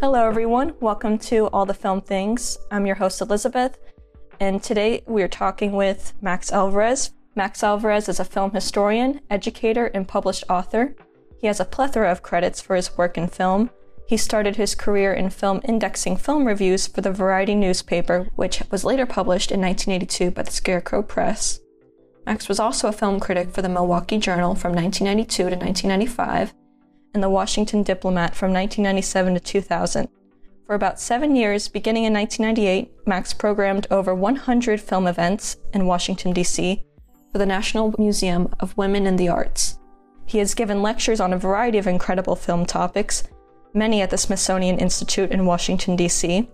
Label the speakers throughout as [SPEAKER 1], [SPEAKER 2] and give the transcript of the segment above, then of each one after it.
[SPEAKER 1] Hello, everyone. Welcome to All the Film Things. I'm your host, Elizabeth, and today we are talking with Max Alvarez. Max Alvarez is a film historian, educator, and published author. He has a plethora of credits for his work in film. He started his career in film indexing film reviews for the Variety newspaper, which was later published in 1982 by the Scarecrow Press. Max was also a film critic for the Milwaukee Journal from 1992 to 1995 and the Washington Diplomat from 1997 to 2000. For about seven years, beginning in 1998, Max programmed over 100 film events in Washington, D.C. for the National Museum of Women in the Arts. He has given lectures on a variety of incredible film topics, many at the Smithsonian Institute in Washington, D.C.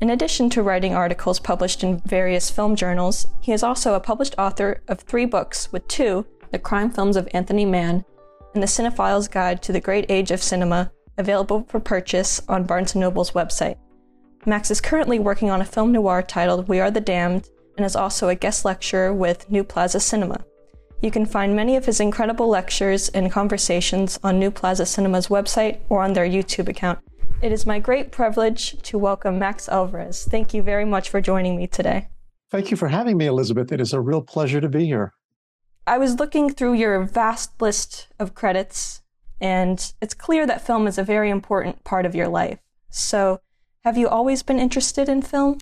[SPEAKER 1] In addition to writing articles published in various film journals, he is also a published author of three books, with two, The Crime Films of Anthony Mann and The Cinephile's Guide to the Great Age of Cinema, available for purchase on Barnes & Noble's website. Max is currently working on a film noir titled We Are the Damned and is also a guest lecturer with New Plaza Cinema. You can find many of his incredible lectures and conversations on New Plaza Cinema's website or on their YouTube account. It is my great privilege to welcome Max Alvarez. Thank you very much for joining me today.
[SPEAKER 2] Thank you for having me, Elizabeth. It is a real pleasure to be here.
[SPEAKER 1] I was looking through your vast list of credits, and it's clear that film is a very important part of your life. So, have you always been interested in film?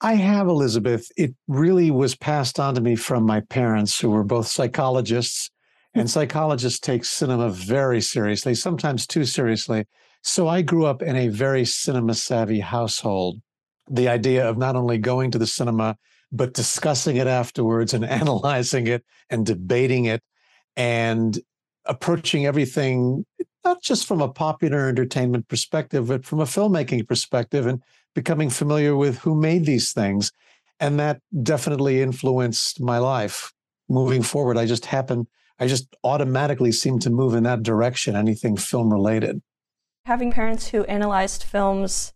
[SPEAKER 2] I have, Elizabeth. It really was passed on to me from my parents, who were both psychologists, and psychologists take cinema very seriously, sometimes too seriously. So I grew up in a very cinema savvy household. The idea of not only going to the cinema, but discussing it afterwards and analyzing it and debating it and approaching everything not just from a popular entertainment perspective, but from a filmmaking perspective and becoming familiar with who made these things. And that definitely influenced my life moving forward. I just happened, I just automatically seemed to move in that direction, anything film related.
[SPEAKER 1] Having parents who analyzed films,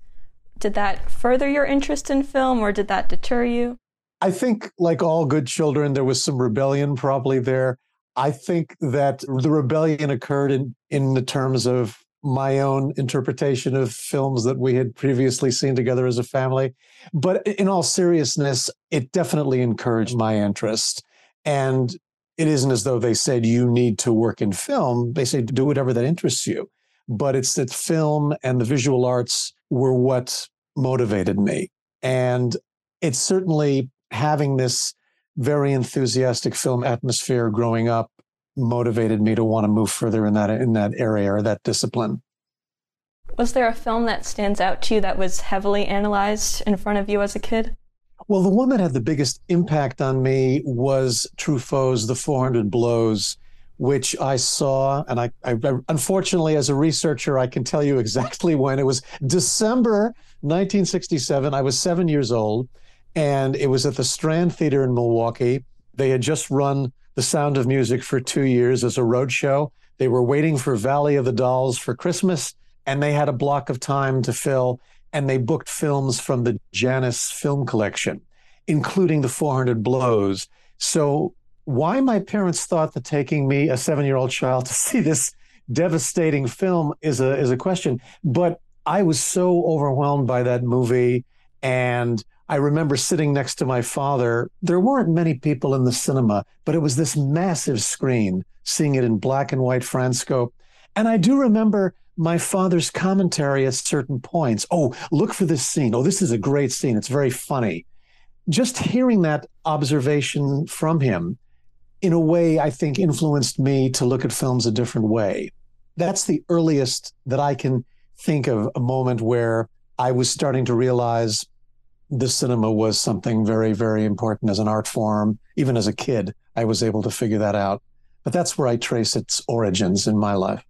[SPEAKER 1] did that further your interest in film or did that deter you?
[SPEAKER 2] I think, like all good children, there was some rebellion probably there. I think that the rebellion occurred in, in the terms of my own interpretation of films that we had previously seen together as a family. But in all seriousness, it definitely encouraged my interest. And it isn't as though they said you need to work in film. They say do whatever that interests you. But it's that film and the visual arts were what motivated me. And it certainly having this very enthusiastic film atmosphere growing up motivated me to want to move further in that in that area or that discipline.
[SPEAKER 1] Was there a film that stands out to you that was heavily analyzed in front of you as a kid?
[SPEAKER 2] Well, the one that had the biggest impact on me was Truffaut's The 400 Blows, which I saw. And I, I, unfortunately, as a researcher, I can tell you exactly when. It was December 1967. I was seven years old and it was at the Strand Theater in Milwaukee. They had just run The Sound of Music for two years as a road show. They were waiting for Valley of the Dolls for Christmas, and they had a block of time to fill, and they booked films from the Janus Film Collection, including The 400 Blows. So, why my parents thought that taking me, a seven year old child, to see this devastating film is a, is a question. But I was so overwhelmed by that movie. And I remember sitting next to my father. There weren't many people in the cinema, but it was this massive screen, seeing it in black and white Franscope. And I do remember my father's commentary at certain points. Oh, look for this scene. Oh, this is a great scene. It's very funny. Just hearing that observation from him, in a way, I think influenced me to look at films a different way. That's the earliest that I can think of a moment where I was starting to realize the cinema was something very, very important as an art form. Even as a kid, I was able to figure that out. But that's where I trace its origins in my life.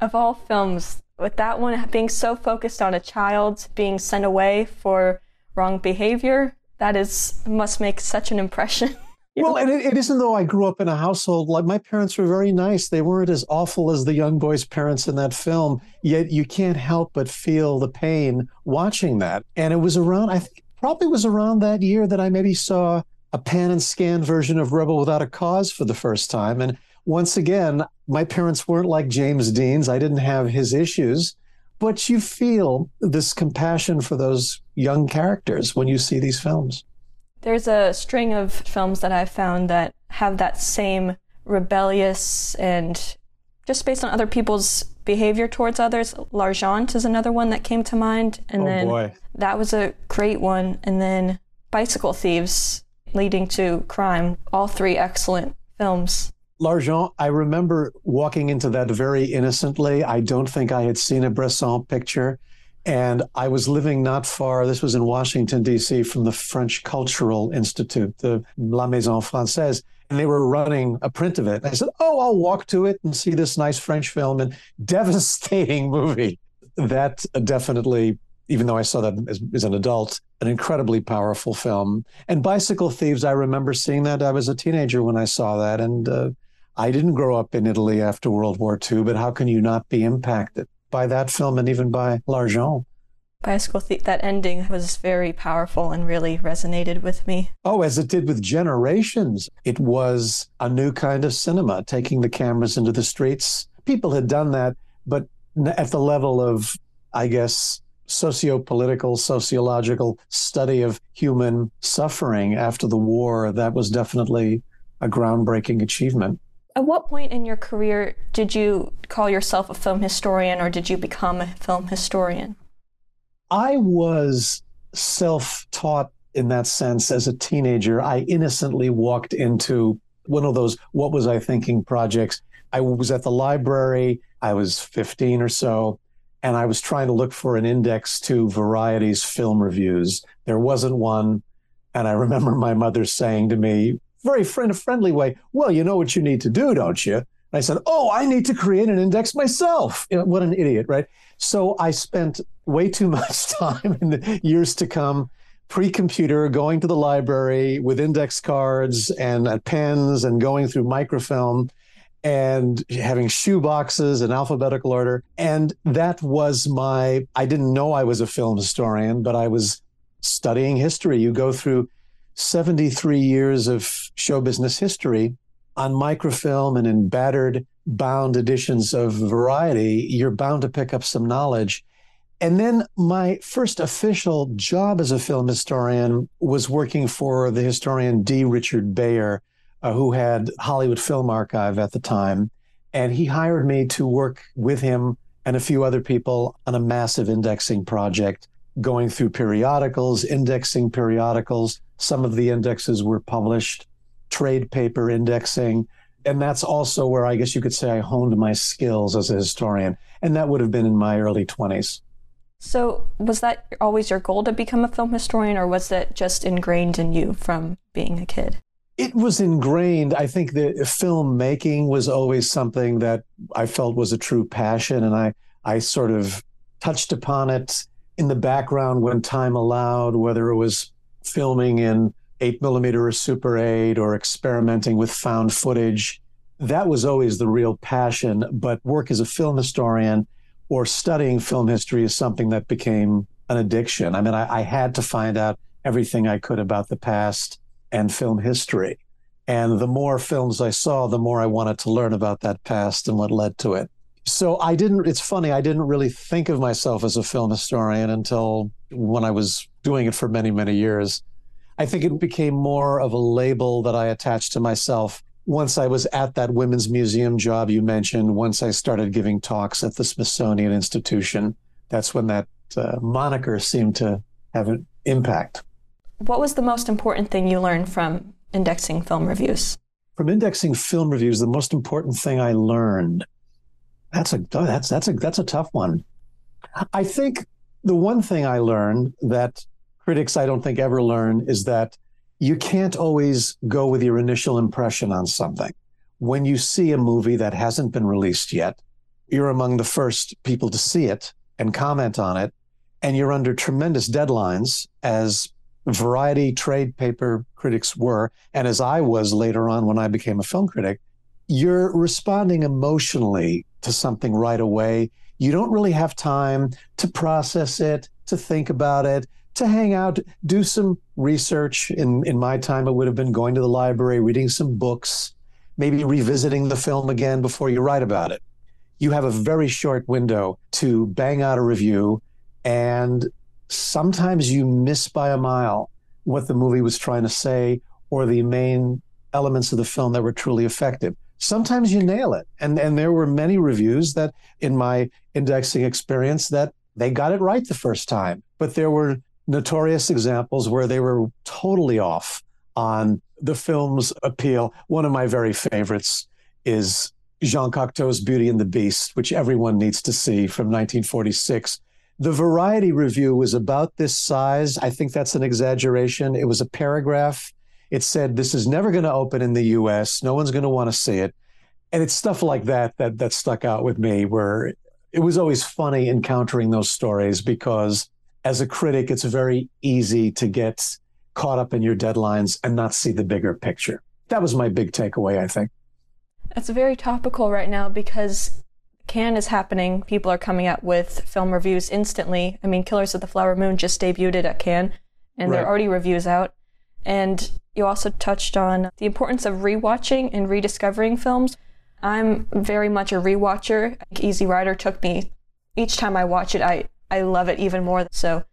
[SPEAKER 1] Of all films, with that one being so focused on a child being sent away for wrong behavior, that is must make such an impression.
[SPEAKER 2] Well, and it, it isn't though I grew up in a household like my parents were very nice. They weren't as awful as the young boy's parents in that film. Yet you can't help but feel the pain watching that. And it was around, I think, probably was around that year that I maybe saw a pan and scan version of Rebel Without a Cause for the first time. And once again, my parents weren't like James Dean's. I didn't have his issues, but you feel this compassion for those young characters when you see these films.
[SPEAKER 1] There's a string of films that I've found that have that same rebellious and just based on other people's behavior towards others. L'Argent is another one that came to mind. And
[SPEAKER 2] oh,
[SPEAKER 1] then
[SPEAKER 2] boy.
[SPEAKER 1] that was a great one. And then Bicycle Thieves leading to crime. All three excellent films.
[SPEAKER 2] L'Argent, I remember walking into that very innocently. I don't think I had seen a Bresson picture. And I was living not far, this was in Washington, D.C., from the French Cultural Institute, the La Maison Francaise. And they were running a print of it. I said, Oh, I'll walk to it and see this nice French film and devastating movie. That definitely, even though I saw that as, as an adult, an incredibly powerful film. And Bicycle Thieves, I remember seeing that. I was a teenager when I saw that. And uh, I didn't grow up in Italy after World War II, but how can you not be impacted? By that film and even by L'Argent.
[SPEAKER 1] Bicycle Thief, that ending was very powerful and really resonated with me.
[SPEAKER 2] Oh, as it did with Generations. It was a new kind of cinema, taking the cameras into the streets. People had done that, but at the level of, I guess, socio-political, sociological study of human suffering after the war, that was definitely a groundbreaking achievement.
[SPEAKER 1] At what point in your career did you call yourself a film historian or did you become a film historian?
[SPEAKER 2] I was self taught in that sense as a teenager. I innocently walked into one of those what was I thinking projects. I was at the library, I was 15 or so, and I was trying to look for an index to Variety's film reviews. There wasn't one. And I remember my mother saying to me, very friend, friendly way, well, you know what you need to do, don't you? And I said, oh, I need to create an index myself. You know, what an idiot, right? So I spent way too much time in the years to come pre-computer going to the library with index cards and uh, pens and going through microfilm and having shoe boxes in alphabetical order and that was my i didn't know i was a film historian but i was studying history you go through 73 years of show business history on microfilm and in battered bound editions of Variety, you're bound to pick up some knowledge. And then my first official job as a film historian was working for the historian D. Richard Baer, uh, who had Hollywood Film Archive at the time. And he hired me to work with him and a few other people on a massive indexing project, going through periodicals, indexing periodicals, some of the indexes were published, trade paper indexing. And that's also where I guess you could say I honed my skills as a historian. And that would have been in my early 20s.
[SPEAKER 1] So, was that always your goal to become a film historian, or was that just ingrained in you from being a kid?
[SPEAKER 2] It was ingrained. I think that filmmaking was always something that I felt was a true passion. And I, I sort of touched upon it in the background when time allowed, whether it was filming in 8 millimeter or Super 8 or experimenting with found footage. That was always the real passion. But work as a film historian or studying film history is something that became an addiction. I mean, I, I had to find out everything I could about the past and film history. And the more films I saw, the more I wanted to learn about that past and what led to it. So I didn't, it's funny, I didn't really think of myself as a film historian until when I was doing it for many, many years. I think it became more of a label that I attached to myself once I was at that women's museum job you mentioned, once I started giving talks at the Smithsonian Institution. That's when that uh, moniker seemed to have an impact.
[SPEAKER 1] What was the most important thing you learned from indexing film reviews?
[SPEAKER 2] From indexing film reviews, the most important thing I learned. That's a oh, that's that's a that's a tough one. I think the one thing I learned that critics I don't think ever learn is that you can't always go with your initial impression on something. When you see a movie that hasn't been released yet, you're among the first people to see it and comment on it, and you're under tremendous deadlines as variety trade paper critics were, and as I was later on when I became a film critic, you're responding emotionally to something right away. You don't really have time to process it, to think about it, to hang out, do some research. In, in my time, it would have been going to the library, reading some books, maybe revisiting the film again before you write about it. you have a very short window to bang out a review. And sometimes you miss by a mile what the movie was trying to say or the main elements of the film that were truly effective. Sometimes you nail it. And, and there were many reviews that, in my indexing experience, that they got it right the first time. But there were notorious examples where they were totally off on the film's appeal. One of my very favorites is Jean Cocteau's Beauty and the Beast, which everyone needs to see from 1946. The Variety review was about this size. I think that's an exaggeration. It was a paragraph. It said, This is never going to open in the US. No one's going to want to see it. And it's stuff like that that that stuck out with me, where it was always funny encountering those stories because as a critic, it's very easy to get caught up in your deadlines and not see the bigger picture. That was my big takeaway, I think.
[SPEAKER 1] That's very topical right now because Cannes is happening. People are coming out with film reviews instantly. I mean, Killers of the Flower Moon just debuted at Cannes, and right. there are already reviews out. And you also touched on the importance of rewatching and rediscovering films. I'm very much a rewatcher. Easy Rider took me each time I watch it, I, I love it even more. So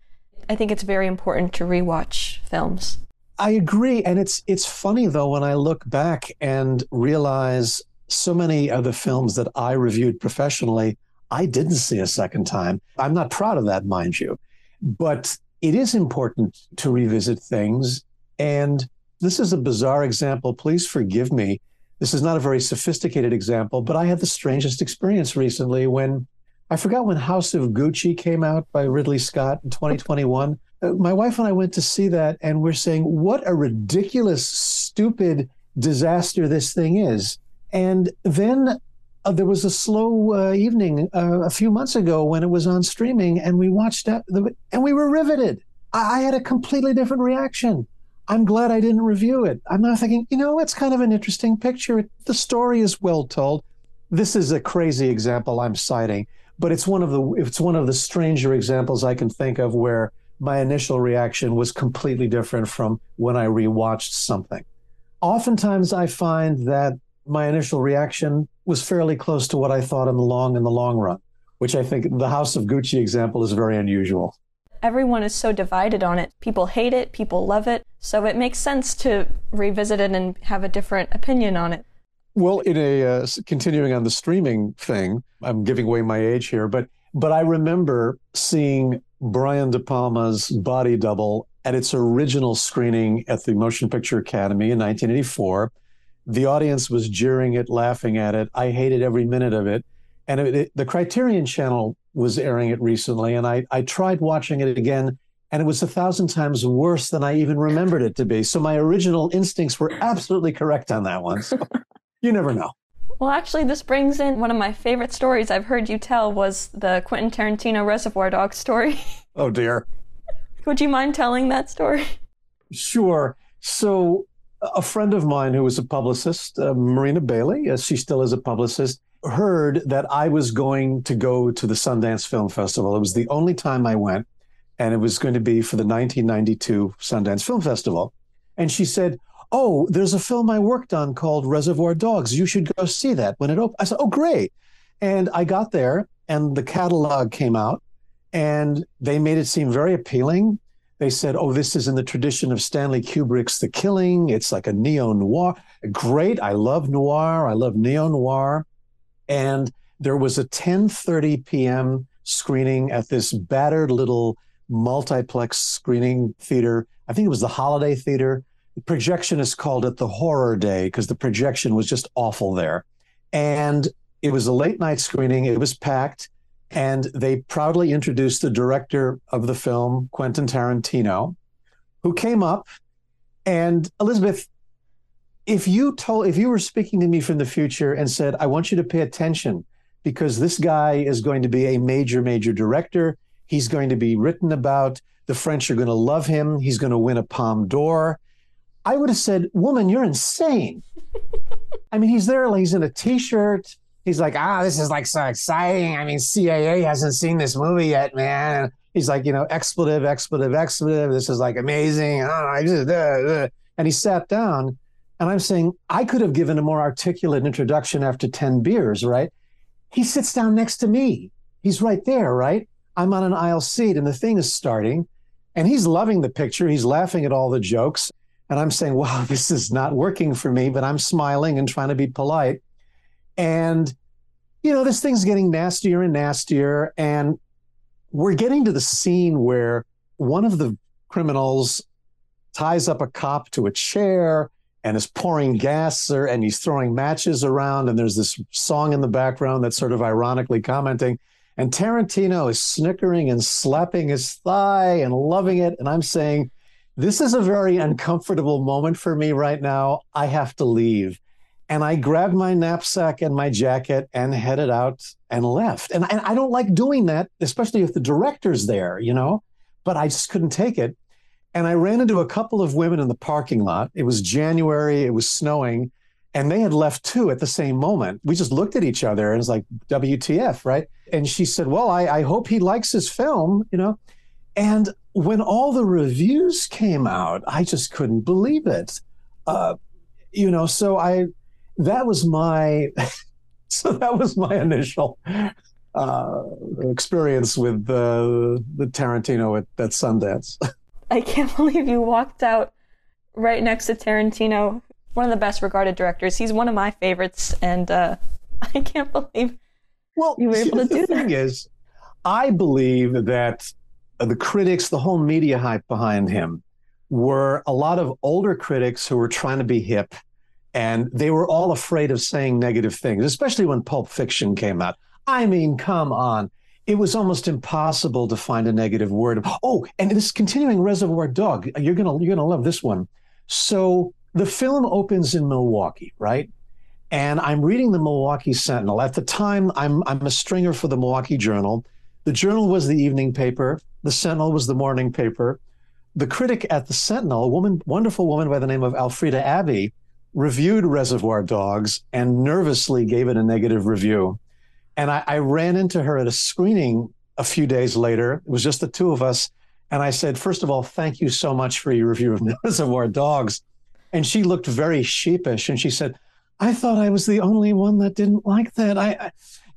[SPEAKER 1] I think it's very important to rewatch films.
[SPEAKER 2] I agree. And it's it's funny though when I look back and realize so many of the films that I reviewed professionally, I didn't see a second time. I'm not proud of that, mind you. But it is important to revisit things. And this is a bizarre example. Please forgive me. This is not a very sophisticated example, but I had the strangest experience recently when I forgot when House of Gucci came out by Ridley Scott in 2021. Uh, my wife and I went to see that, and we're saying, what a ridiculous, stupid disaster this thing is. And then uh, there was a slow uh, evening uh, a few months ago when it was on streaming, and we watched that, and we were riveted. I, I had a completely different reaction. I'm glad I didn't review it. I'm not thinking, you know, it's kind of an interesting picture. The story is well told. This is a crazy example I'm citing, but it's one of the it's one of the stranger examples I can think of where my initial reaction was completely different from when I rewatched something. Oftentimes I find that my initial reaction was fairly close to what I thought in the long in the long run, which I think the House of Gucci example is very unusual.
[SPEAKER 1] Everyone is so divided on it. People hate it, people love it. So it makes sense to revisit it and have a different opinion on it.
[SPEAKER 2] Well, in a uh, continuing on the streaming thing, I'm giving away my age here, but but I remember seeing Brian De Palma's Body Double at its original screening at the Motion Picture Academy in 1984. The audience was jeering it, laughing at it. I hated every minute of it. And it, it, the Criterion Channel was airing it recently, and I, I tried watching it again, and it was a thousand times worse than I even remembered it to be. So my original instincts were absolutely correct on that one. So you never know.
[SPEAKER 1] Well, actually, this brings in one of my favorite stories I've heard you tell was the Quentin Tarantino Reservoir Dogs story.
[SPEAKER 2] Oh dear.
[SPEAKER 1] Would you mind telling that story?
[SPEAKER 2] Sure. So, a friend of mine who was a publicist, uh, Marina Bailey, as she still is a publicist, heard that I was going to go to the Sundance Film Festival. It was the only time I went, and it was going to be for the 1992 Sundance Film Festival. And she said, oh, there's a film I worked on called Reservoir Dogs. You should go see that when it opens. I said, oh, great. And I got there and the catalog came out and they made it seem very appealing. They said, oh, this is in the tradition of Stanley Kubrick's The Killing. It's like a neo noir. Great. I love noir. I love neo noir. And there was a 10:30 p.m. screening at this battered little multiplex screening theater. I think it was the Holiday Theater the projectionist called it the horror day because the projection was just awful there. And it was a late night screening, it was packed, and they proudly introduced the director of the film, Quentin Tarantino, who came up. And Elizabeth, if you told if you were speaking to me from the future and said, I want you to pay attention because this guy is going to be a major, major director. He's going to be written about. The French are going to love him. He's going to win a Palme d'Or. I would have said, Woman, you're insane. I mean, he's there, he's in a t shirt. He's like, Ah, this is like so exciting. I mean, CAA hasn't seen this movie yet, man. He's like, you know, expletive, expletive, expletive. This is like amazing. Just, uh, uh. And he sat down, and I'm saying, I could have given a more articulate introduction after 10 beers, right? he sits down next to me. He's right there, right? I'm on an aisle seat and the thing is starting. And he's loving the picture. He's laughing at all the jokes. And I'm saying, wow, this is not working for me, but I'm smiling and trying to be polite. And, you know, this thing's getting nastier and nastier. And we're getting to the scene where one of the criminals ties up a cop to a chair and is pouring gas or, and he's throwing matches around. And there's this song in the background that's sort of ironically commenting. And Tarantino is snickering and slapping his thigh and loving it. And I'm saying, this is a very uncomfortable moment for me right now. I have to leave. And I grabbed my knapsack and my jacket and headed out and left. And I, I don't like doing that, especially if the director's there, you know, but I just couldn't take it. And I ran into a couple of women in the parking lot. It was January, it was snowing, and they had left too at the same moment. We just looked at each other and it's like, WTF, right? And she said, Well, I, I hope he likes his film, you know? And when all the reviews came out, I just couldn't believe it. Uh, you know, so I, that was my, so that was my initial uh, experience with uh, the Tarantino at, at Sundance.
[SPEAKER 1] I can't believe you walked out right next to Tarantino, one of the best regarded directors. He's one of my favorites, and uh, I can't believe well, you were able to do
[SPEAKER 2] that. The thing is, I believe that the critics, the whole media hype behind him, were a lot of older critics who were trying to be hip, and they were all afraid of saying negative things, especially when Pulp Fiction came out. I mean, come on it was almost impossible to find a negative word. Oh, and this continuing Reservoir Dog, you're gonna you're gonna love this one. So the film opens in Milwaukee, right? And I'm reading the Milwaukee Sentinel. At the time, I'm I'm a stringer for the Milwaukee Journal. The Journal was the evening paper. The Sentinel was the morning paper. The critic at the Sentinel, a woman, wonderful woman by the name of Alfreda Abbey, reviewed Reservoir Dogs and nervously gave it a negative review. And I, I ran into her at a screening a few days later. It was just the two of us. And I said, first of all, thank you so much for your review of Reservoir Dogs. And she looked very sheepish and she said, I thought I was the only one that didn't like that. I, I,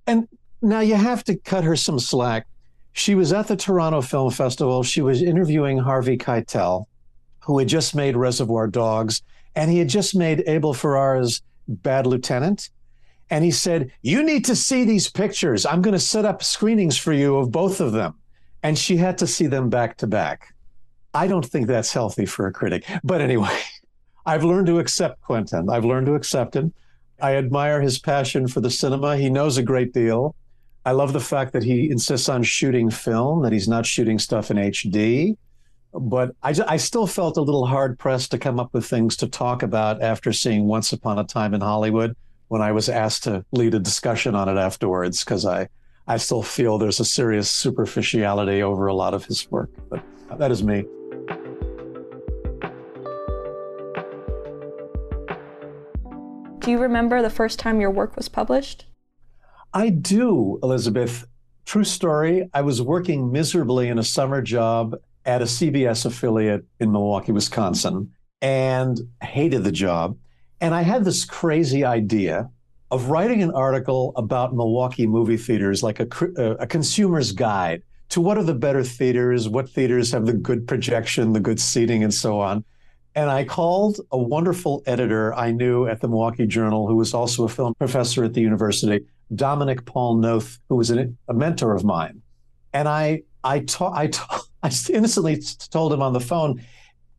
[SPEAKER 2] and now you have to cut her some slack. She was at the Toronto Film Festival. She was interviewing Harvey Keitel, who had just made Reservoir Dogs, and he had just made Abel Ferrara's Bad Lieutenant. And he said, You need to see these pictures. I'm going to set up screenings for you of both of them. And she had to see them back to back. I don't think that's healthy for a critic. But anyway, I've learned to accept Quentin. I've learned to accept him. I admire his passion for the cinema. He knows a great deal. I love the fact that he insists on shooting film, that he's not shooting stuff in HD. But I, I still felt a little hard pressed to come up with things to talk about after seeing Once Upon a Time in Hollywood when I was asked to lead a discussion on it afterwards because I, I still feel there's a serious superficiality over a lot of his work. But that is me.
[SPEAKER 1] Do you remember the first time your work was published?
[SPEAKER 2] I do, Elizabeth. True story. I was working miserably in a summer job at a CBS affiliate in Milwaukee, Wisconsin, and hated the job. And I had this crazy idea of writing an article about Milwaukee movie theaters, like a, a consumer's guide to what are the better theaters, what theaters have the good projection, the good seating, and so on. And I called a wonderful editor I knew at the Milwaukee Journal, who was also a film professor at the university, Dominique Paul Noth, who was an, a mentor of mine. And I, I, ta- I, ta- I innocently told him on the phone,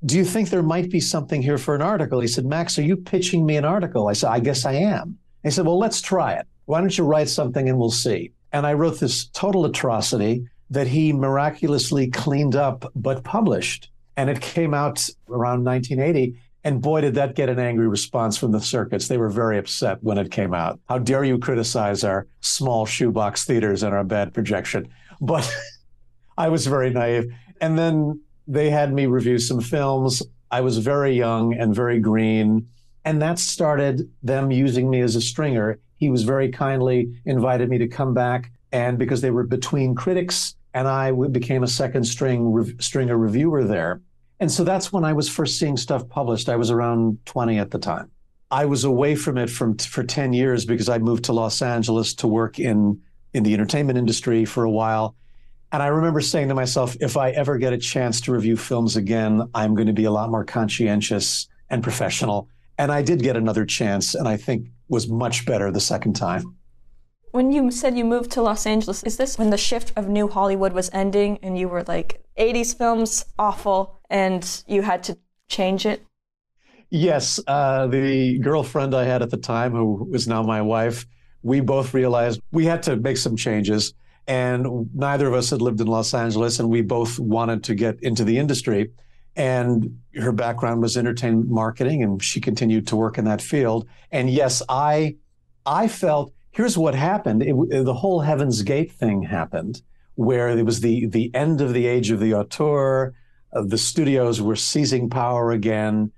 [SPEAKER 2] do you think there might be something here for an article? He said, Max, are you pitching me an article? I said, I guess I am. He said, Well, let's try it. Why don't you write something and we'll see? And I wrote this total atrocity that he miraculously cleaned up but published. And it came out around 1980. And boy, did that get an angry response from the circuits. They were very upset when it came out. How dare you criticize our small shoebox theaters and our bad projection? But I was very naive. And then they had me review some films. I was very young and very green. And that started them using me as a stringer. He was very kindly invited me to come back. And because they were between critics, and I became a second string re- stringer reviewer there. And so that's when I was first seeing stuff published. I was around 20 at the time. I was away from it from for 10 years because I moved to Los Angeles to work in in the entertainment industry for a while. And I remember saying to myself, if I ever get a chance to review films again, I'm going to be a lot more conscientious and professional. And I did get another chance, and I think was much better the second time.
[SPEAKER 1] When you said you moved to Los Angeles, is this when the shift of new Hollywood was ending and you were like, 80s films, awful, and you had to change it?
[SPEAKER 2] Yes. Uh, the girlfriend I had at the time, who is now my wife, we both realized we had to make some changes. And neither of us had lived in Los Angeles, and we both wanted to get into the industry. And her background was entertainment marketing, and she continued to work in that field. And yes, I, I felt here's what happened. It, the whole Heaven's Gate thing happened, where it was the the end of the age of the auteur. Uh, the studios were seizing power again.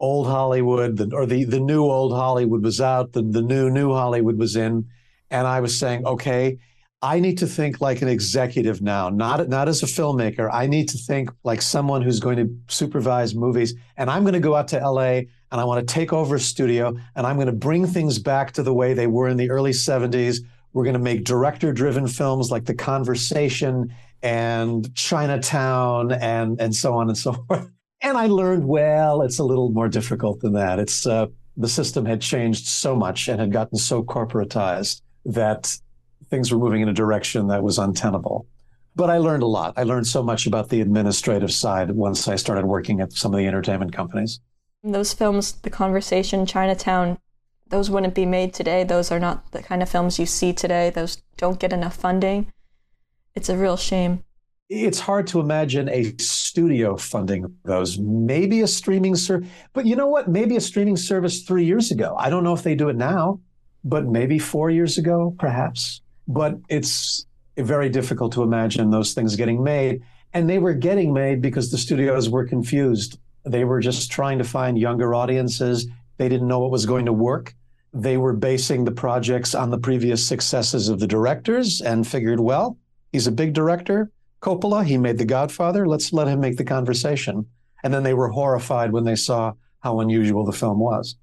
[SPEAKER 2] Old Hollywood, the, or the the new old Hollywood was out. The the new new Hollywood was in, and I was saying, okay, I need to think like an executive now, not not as a filmmaker. I need to think like someone who's going to supervise movies, and I'm going to go out to LA and I want to take over a studio and I'm going to bring things back to the way they were in the early 70s. We're going to make director-driven films like The Conversation and Chinatown and and so on and so forth. And I learned, well, it's a little more difficult than that. It's uh, the system had changed so much and had gotten so corporatized that things were moving in a direction that was untenable. But I learned a lot. I learned so much about the administrative side once I started working at some of the entertainment companies.
[SPEAKER 1] Those films, The Conversation, Chinatown, those wouldn't be made today. Those are not the kind of films you see today. Those don't get enough funding. It's a real shame.
[SPEAKER 2] It's hard to imagine a studio funding those. Maybe a streaming service, but you know what? Maybe a streaming service three years ago. I don't know if they do it now, but maybe four years ago, perhaps but it's very difficult to imagine those things getting made. And they were getting made because the studios were confused. They were just trying to find younger audiences. They didn't know what was going to work. They were basing the projects on the previous successes of the directors and figured, well, he's a big director. Coppola, he made The Godfather. Let's let him make the conversation. And then they were horrified when they saw how unusual the film was.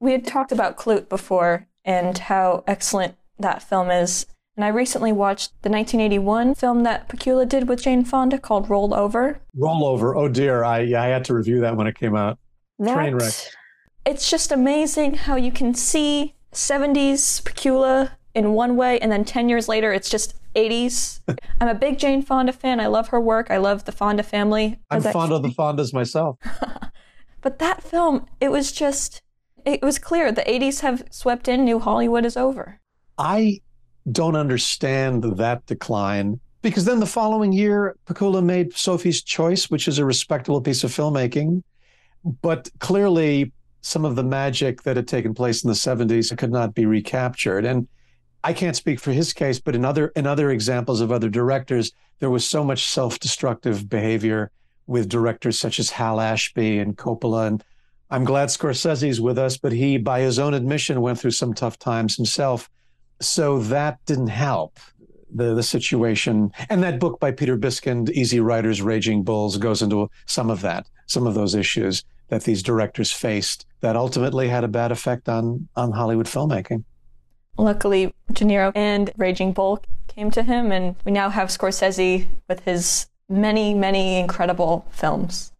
[SPEAKER 1] We had talked about Klute before and how excellent that film is. And I recently watched the 1981 film that Pakula did with Jane Fonda called Roll Over.
[SPEAKER 2] Roll Over. Oh dear, I yeah, I had to review that when it came out. That, Train wreck.
[SPEAKER 1] It's just amazing how you can see 70s Pakula in one way, and then 10 years later, it's just 80s. I'm a big Jane Fonda fan. I love her work. I love the Fonda family.
[SPEAKER 2] I'm fond of the Fondas myself.
[SPEAKER 1] but that film, it was just, it was clear the 80s have swept in. New Hollywood is over.
[SPEAKER 2] I don't understand that decline because then the following year, Pakula made Sophie's Choice, which is a respectable piece of filmmaking. But clearly, some of the magic that had taken place in the 70s could not be recaptured. And I can't speak for his case, but in other in other examples of other directors, there was so much self-destructive behavior with directors such as Hal Ashby and Coppola. And I'm glad Scorsese's with us, but he, by his own admission, went through some tough times himself. So that didn't help the, the situation. And that book by Peter Biskind, Easy Riders, Raging Bulls, goes into some of that, some of those issues that these directors faced that ultimately had a bad effect on, on Hollywood filmmaking.
[SPEAKER 1] Luckily, De Niro and Raging Bull came to him, and we now have Scorsese with his many, many incredible films.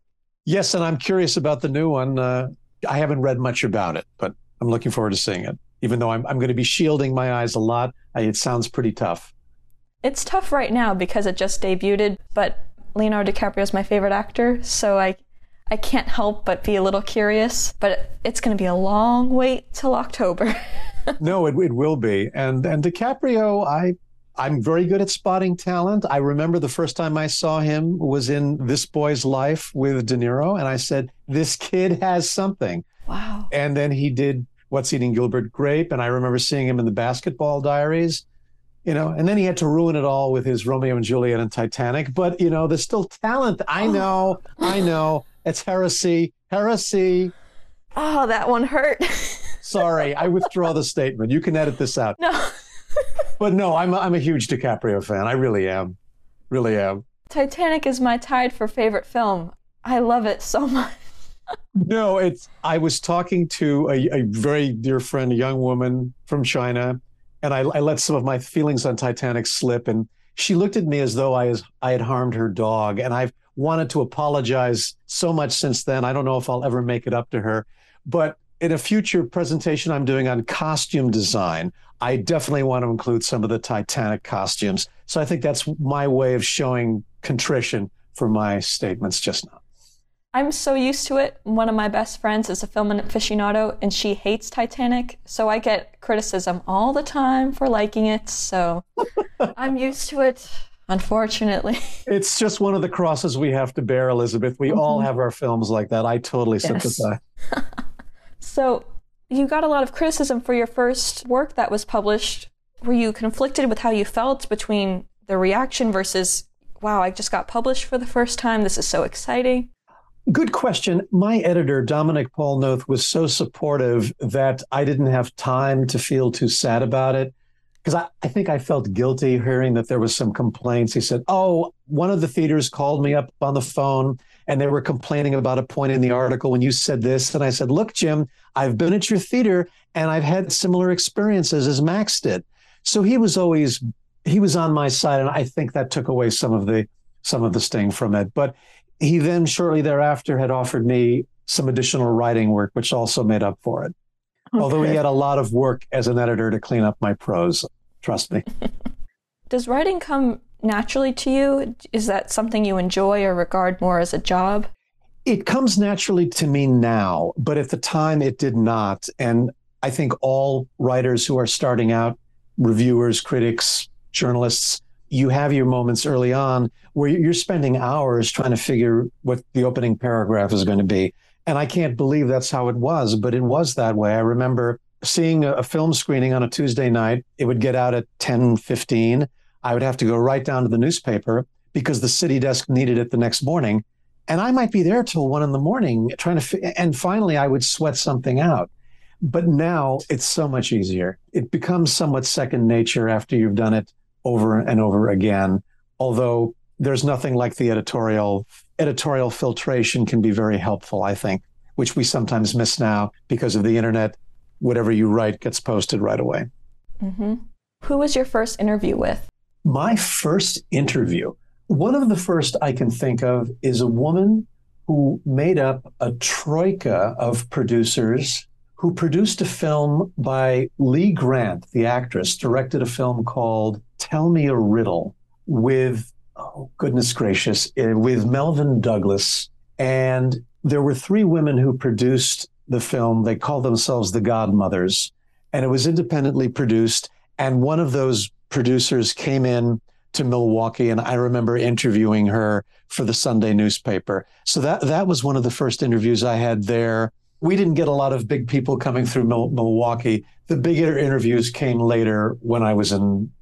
[SPEAKER 2] Yes, and I'm curious about the new one. Uh, I haven't read much about it, but I'm looking forward to seeing it even though I'm, I'm going to be shielding my eyes a lot. It sounds pretty tough.
[SPEAKER 1] It's tough right now because it just debuted, but Leonardo DiCaprio is my favorite actor, so I I can't help but be a little curious. But it's going to be a long wait till October.
[SPEAKER 2] no, it, it will be. And and DiCaprio, I I'm very good at spotting talent. I remember the first time I saw him was in This Boy's Life with De Niro, and I said, "This kid has something."
[SPEAKER 1] Wow.
[SPEAKER 2] And then he did What's Eating Gilbert Grape, and I remember seeing him in the Basketball Diaries. You know, and then he had to ruin it all with his Romeo and Juliet and Titanic. But you know, there's still talent. I oh. know, I know. It's heresy, heresy.
[SPEAKER 1] Oh, that one hurt.
[SPEAKER 2] Sorry, I withdraw the statement. You can edit this out.
[SPEAKER 1] No.
[SPEAKER 2] but no, I'm a, I'm a huge DiCaprio fan. I really am, really am.
[SPEAKER 1] Titanic is my tied for favorite film. I love it so much.
[SPEAKER 2] No, it's. I was talking to a, a, very dear friend, a young woman from China, and I, I, let some of my feelings on Titanic slip, and she looked at me as though I, was, I had harmed her dog, and I've wanted to apologize so much since then. I don't know if I'll ever make it up to her, but in a future presentation I'm doing on costume design, I definitely want to include some of the Titanic costumes. So I think that's my way of showing contrition for my statements just now.
[SPEAKER 1] I'm so used to it. One of my best friends is a film aficionado and she hates Titanic. So I get criticism all the time for liking it. So I'm used to it, unfortunately.
[SPEAKER 2] It's just one of the crosses we have to bear, Elizabeth. We mm-hmm. all have our films like that. I totally yes. sympathize.
[SPEAKER 1] so you got a lot of criticism for your first work that was published. Were you conflicted with how you felt between the reaction versus, wow, I just got published for the first time? This is so exciting.
[SPEAKER 2] Good question. My editor, Dominique Paul Noth, was so supportive that I didn't have time to feel too sad about it. Because I, I think I felt guilty hearing that there was some complaints. He said, Oh, one of the theaters called me up on the phone and they were complaining about a point in the article when you said this. And I said, Look, Jim, I've been at your theater and I've had similar experiences as Max did. So he was always he was on my side, and I think that took away some of the some of the sting from it. But he then shortly thereafter had offered me some additional writing work, which also made up for it. Okay. Although he had a lot of work as an editor to clean up my prose, trust me.
[SPEAKER 1] Does writing come naturally to you? Is that something you enjoy or regard more as a job?
[SPEAKER 2] It comes naturally to me now, but at the time it did not. And I think all writers who are starting out, reviewers, critics, journalists, you have your moments early on where you're spending hours trying to figure what the opening paragraph is going to be. And I can't believe that's how it was, but it was that way. I remember seeing a, film screening on a Tuesday night. It would get out at 10 15. I would have to go right down to the newspaper because the city desk needed it the next morning. And I might be there till one in the morning trying to, and finally I would sweat something out. But now it's so much easier. It becomes somewhat second nature after you've done it over and over again. Although there's nothing like the editorial editorial filtration can be very helpful, I think, which we sometimes miss now because of the internet. Whatever you write gets posted right away.
[SPEAKER 1] Mm-hmm. Who was your first interview with?
[SPEAKER 2] My first interview. One of the first I can think of is a woman who made up a troika of producers who produced a film by Lee Grant, the actress, directed a film called Tell Me a Riddle with, oh, goodness gracious, eh, with Melvyn Douglas. And there were three women who produced the film. They called themselves the Godmothers, and it was independently produced. And one of those producers came in to Milwaukee, and I remember interviewing her for the Sunday newspaper. So that that was one of the first interviews I had there. We didn't get a lot of big people coming through Mil- Milwaukee. The bigger interviews came later when I was in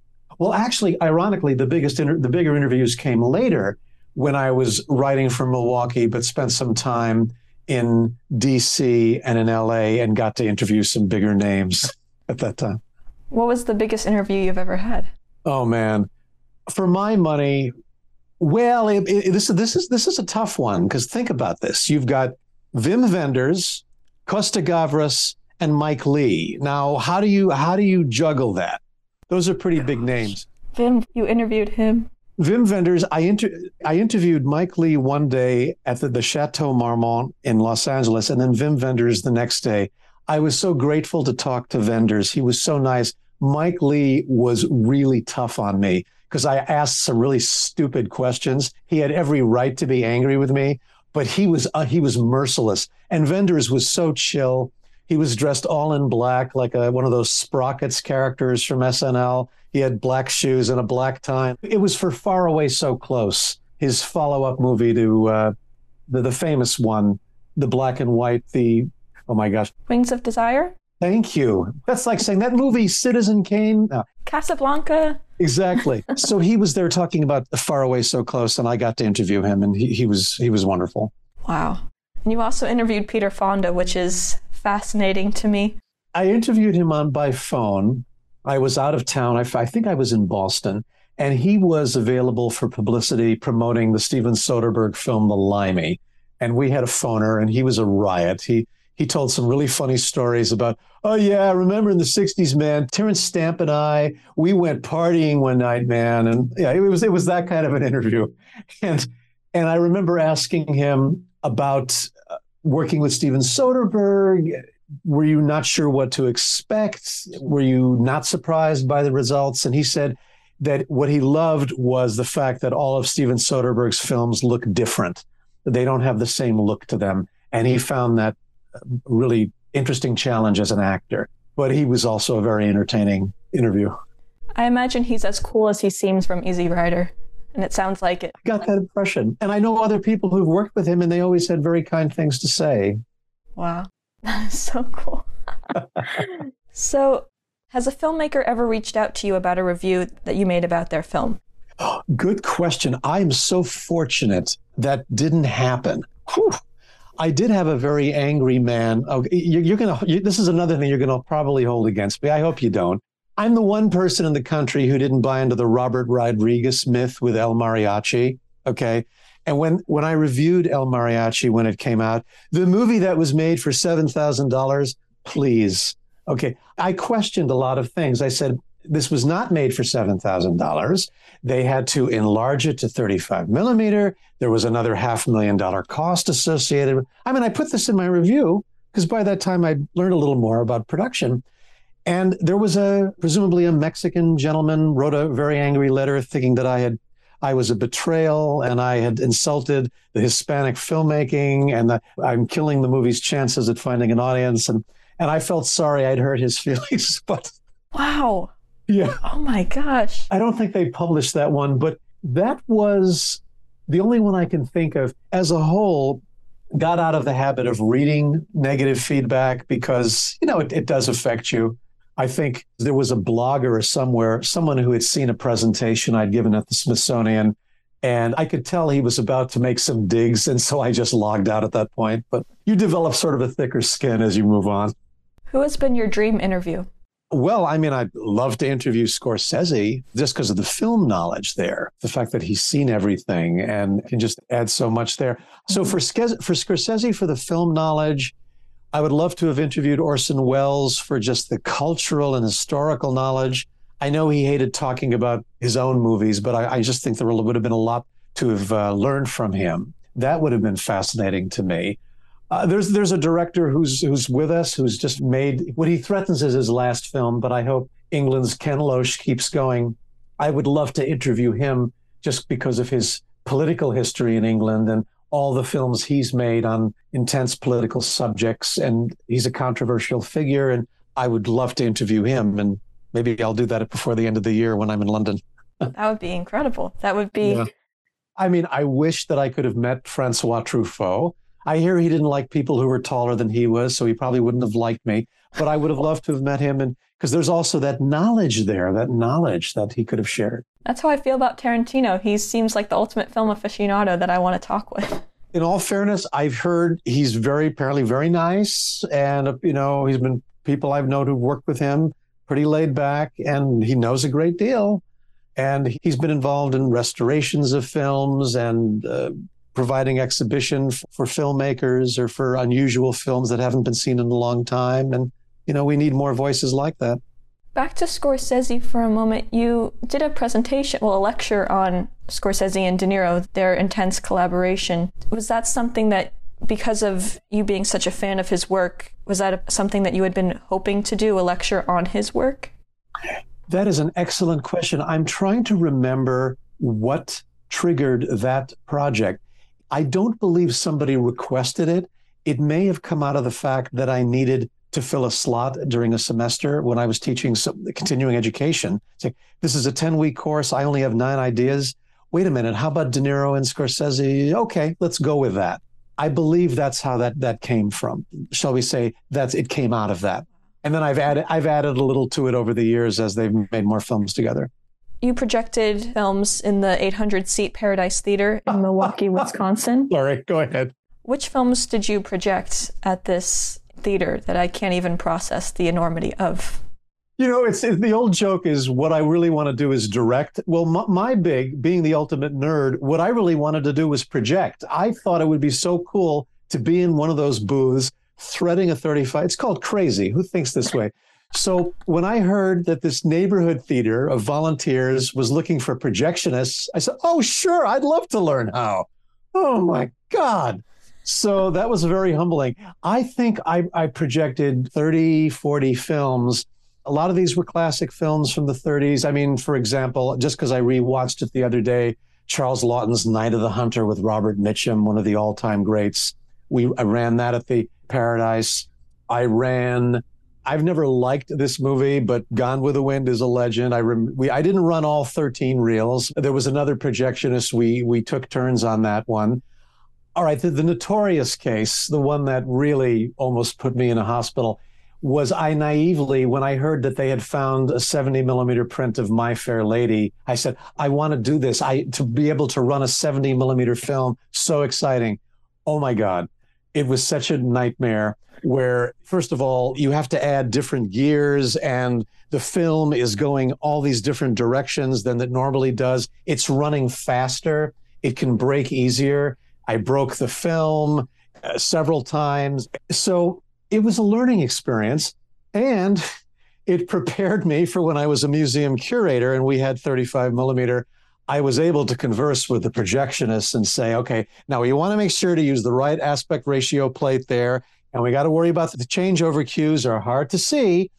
[SPEAKER 2] well, actually, ironically, the biggest inter- the bigger interviews came later when I was writing for Milwaukee, but spent some time in D.C. and in L.A. and got to interview some bigger names at that time.
[SPEAKER 1] What was the biggest interview you've ever had?
[SPEAKER 2] Oh man, for my money, well, it, it, this this is this is a tough one because think about this: you've got Wim Wenders, Costa Gavras, and Mike Leigh. Now, how do you how do you juggle that? Those are pretty big names.
[SPEAKER 1] Wim, you interviewed him.
[SPEAKER 2] Wim Wenders, I, inter- I interviewed Mike Leigh one day at the, the Chateau Marmont in Los Angeles, and then Wim Wenders the next day. I was so grateful to talk to Wenders. He was so nice. Mike Leigh was really tough on me because I asked some really stupid questions. He had every right to be angry with me, but he was uh, he was merciless. And Wenders was so chill. He was dressed all in black, like a, one of those Sprockets characters from SNL. He had black shoes and a black tie. It was for Far Away So Close, his follow up movie to uh, the, the famous one, the black and white, the, oh my gosh.
[SPEAKER 1] Wings of Desire?
[SPEAKER 2] Thank you. That's like saying that movie, Citizen Kane. No.
[SPEAKER 1] Casablanca.
[SPEAKER 2] Exactly. so he was there talking about Far Away So Close, and I got to interview him, and he, he was he was wonderful.
[SPEAKER 1] Wow. And you also interviewed Peter Fonda, which is fascinating to me.
[SPEAKER 2] I interviewed him on by phone. I was out of town. I, I think I was in Boston, and he was available for publicity promoting the Steven Soderbergh film The Limey. and we had a phoner, and he was a riot. He he told some really funny stories about, oh yeah, I remember in the '60s, man, Terence Stamp and I, we went partying one night, man, and yeah, it was it was that kind of an interview, and and I remember asking him about working with Steven Soderbergh. Were you not sure what to expect? Were you not surprised by the results? And he said that what he loved was the fact that all of Steven Soderbergh's films look different. They don't have the same look to them. And he found that really interesting challenge as an actor. But he was also a very entertaining interview.
[SPEAKER 1] I imagine he's as cool as he seems from Easy Rider. And it sounds like it.
[SPEAKER 2] I got that impression. And I know other people who've worked with him and they always had very kind things to say.
[SPEAKER 1] Wow. That is so cool. so, has a filmmaker ever reached out to you about a review that you made about their film?
[SPEAKER 2] Good question. I'm so fortunate that didn't happen. Whew. I did have a very angry man. Oh, you're, going to, this is another thing you're going to probably hold against me. I hope you don't. I'm the one person in the country who didn't buy into the Robert Rodriguez myth with El Mariachi. Okay. And when, when I reviewed El Mariachi when it came out, the movie that was made for $7,000, please. Okay. I questioned a lot of things. I said, this was not made for $7,000. They had to enlarge it to 35 millimeter. There was another half million dollar cost associated. I mean, I put this in my review because by that time I learned a little more about production. And there was a presumably a Mexican gentleman wrote a very angry letter thinking that I had I was a betrayal and I had insulted the Hispanic filmmaking and that I'm killing the movie's chances at finding an audience and and I felt sorry I'd hurt his feelings but
[SPEAKER 1] wow
[SPEAKER 2] yeah.
[SPEAKER 1] Oh my gosh.
[SPEAKER 2] I don't think they published that one, but that was the only one I can think of as a whole. Got out of the habit of reading negative feedback because, you know, it, it does affect you. I think there was a blogger somewhere, someone who had seen a presentation I'd given at the Smithsonian, and I could tell he was about to make some digs. And so I just logged out at that point. But you develop sort of a thicker skin as you move on.
[SPEAKER 1] Who has been your dream interview?
[SPEAKER 2] Well, I mean, I'd love to interview Scorsese just because of the film knowledge there, the fact that he's seen everything and can just add so much there. So for, for Scorsese, for the film knowledge, I would love to have interviewed Orson Welles for just the cultural and historical knowledge. I know he hated talking about his own movies, but I, I just think there would have been a lot to have uh, learned from him. That would have been fascinating to me. Uh, there's there's a director who's who's with us who's just made what he threatens is his last film, but I hope England's Ken Loach keeps going. I would love to interview him just because of his political history in England and all the films he's made on intense political subjects. And he's a controversial figure, and I would love to interview him. And maybe I'll do that before the end of the year when I'm in London.
[SPEAKER 1] that would be incredible. That would be. Yeah.
[SPEAKER 2] I mean, I wish that I could have met Francois Truffaut. I hear he didn't like people who were taller than he was, so he probably wouldn't have liked me. But I would have loved to have met him, and because there's also that knowledge there, that knowledge that he could have shared.
[SPEAKER 1] That's how I feel about Tarantino. He seems like the ultimate film aficionado that I want to talk with.
[SPEAKER 2] In all fairness, I've heard he's very apparently very nice, and you know he's been people I've known who've worked with him pretty laid back, and he knows a great deal. And he's been involved in restorations of films and uh, providing exhibition for filmmakers or for unusual films that haven't been seen in a long time. And, you know, we need more voices like that.
[SPEAKER 1] Back to Scorsese for a moment. You did a presentation, well, a lecture on Scorsese and De Niro, their intense collaboration. Was that something that, because of you being such a fan of his work, was that something that you had been hoping to do, a lecture on his work?
[SPEAKER 2] That is an excellent question. I'm trying to remember what triggered that project. I don't believe somebody requested it. It may have come out of the fact that I needed to fill a slot during a semester when I was teaching some, continuing education. Say, this is a 10 week course. I only have nine ideas. Wait a minute. How about De Niro and Scorsese? Okay, let's go with that. I believe that's how that, that came from. Shall we say that's it came out of that. And then I've added I've added a little to it over the years as they've made more films together
[SPEAKER 1] you projected films in the 800 seat Paradise Theater in Milwaukee, Wisconsin.
[SPEAKER 2] Sorry, go ahead.
[SPEAKER 1] Which films did you project at this theater that I can't even process the enormity of?
[SPEAKER 2] You know, it's, the old joke is what I really want to do is direct. Well, my, my, big, being the ultimate nerd, what I really wanted to do was project. I thought it would be so cool to be in one of those booths threading a 35. It's called crazy. Who thinks this way? So when I heard that this neighborhood theater of volunteers was looking for projectionists, I said, "Oh, sure, I'd love to learn how." Oh my God. So that was very humbling. I think I, I projected 30, 40 films. A lot of these were classic films from the 30s. I mean, for example, just because I rewatched it the other day, Charles Laughton's Night of the Hunter with Robert Mitchum, one of the all-time greats. We I ran that at the Paradise. I ran I've never liked this movie, but Gone with the Wind is a legend. I rem- we I didn't run all 13 reels. There was another projectionist. We we took turns on that one. All right, the, the notorious case, the one that really almost put me in a hospital, was I naively, when I heard that they had found a 70 millimeter print of My Fair Lady, I said, I want to do this. I to be able to run a 70 millimeter film, so exciting. Oh my God. It was such a nightmare where, first of all, you have to add different gears and the film is going all these different directions than it normally does. It's running faster. It can break easier. I broke the film uh, several times. So it was a learning experience. And it prepared me for when I was a museum curator and we had 35 millimeter. I was able to converse with the projectionists and say, okay, now we want to make sure to use the right aspect ratio plate there. And we got to worry about the changeover cues are hard to see.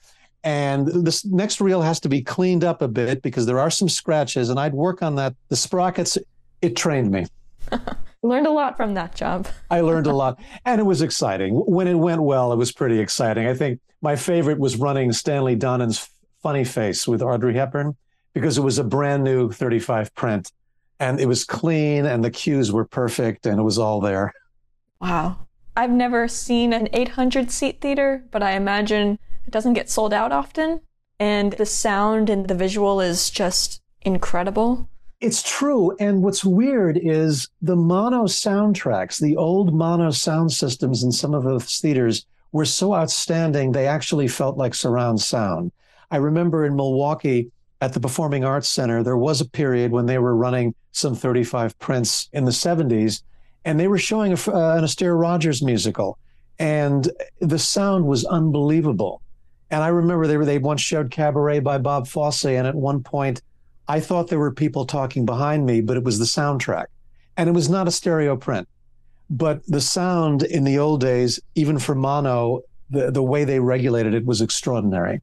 [SPEAKER 2] And this next reel has to be cleaned up a bit because there are some scratches. And I'd work on that. The sprockets, it trained me.
[SPEAKER 1] learned a lot from that job.
[SPEAKER 2] I learned a lot. And it was exciting. When it went well, it was pretty exciting. I think my favorite was running Stanley Donen's Funny Face with Audrey Hepburn because it was a brand new 35 print and it was clean and the cues were perfect and it was all there.
[SPEAKER 1] Wow. I've never seen an 800 seat theater, but I imagine it doesn't get sold out often. And the sound and the visual is just incredible.
[SPEAKER 2] It's true. And what's weird is the mono soundtracks, the old mono sound systems in some of those theaters were so outstanding, they actually felt like surround sound. I remember in Milwaukee at the Performing Arts Center, there was a period when they were running some 35 prints in the 70s and they were showing a, uh, an Astaire Rogers musical, and the sound was unbelievable. And I remember they were they once showed Cabaret by Bob Fosse, and at one point, I thought there were people talking behind me, but it was the soundtrack, and it was not a stereo print. But the sound in the old days, even for mono, the, the way they regulated it was extraordinary.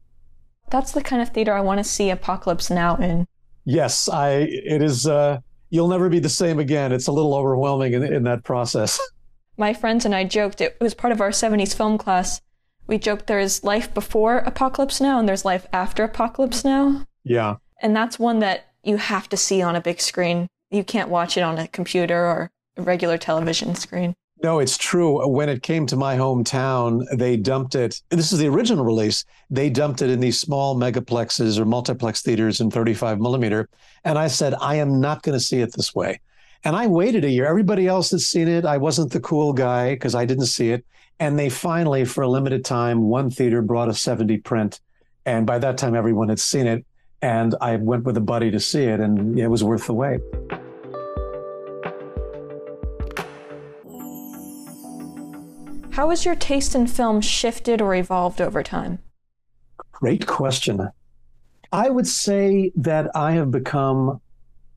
[SPEAKER 1] That's the kind of theater I want to see Apocalypse Now in.
[SPEAKER 2] Yes, I. It is. Uh, you'll never be the same again. It's a little overwhelming in, in that process.
[SPEAKER 1] My friends and I joked, it was part of our 70s film class. We joked there's life before Apocalypse Now and there's life after Apocalypse Now.
[SPEAKER 2] Yeah.
[SPEAKER 1] And that's one that you have to see on a big screen. You can't watch it on a computer or a regular television screen.
[SPEAKER 2] No, it's true. When it came to my hometown, they dumped it. This is the original release. They dumped it in these small megaplexes or multiplex theaters in 35 millimeter. And I said, I am not going to see it this way. And I waited a year. Everybody else had seen it. I wasn't the cool guy because I didn't see it. And they finally, for a limited time, one theater brought a 70 print. And by that time, everyone had seen it. And I went with a buddy to see it, and it was worth the wait.
[SPEAKER 1] How has your taste in film shifted or evolved over time?
[SPEAKER 2] Great question. I would say that I have become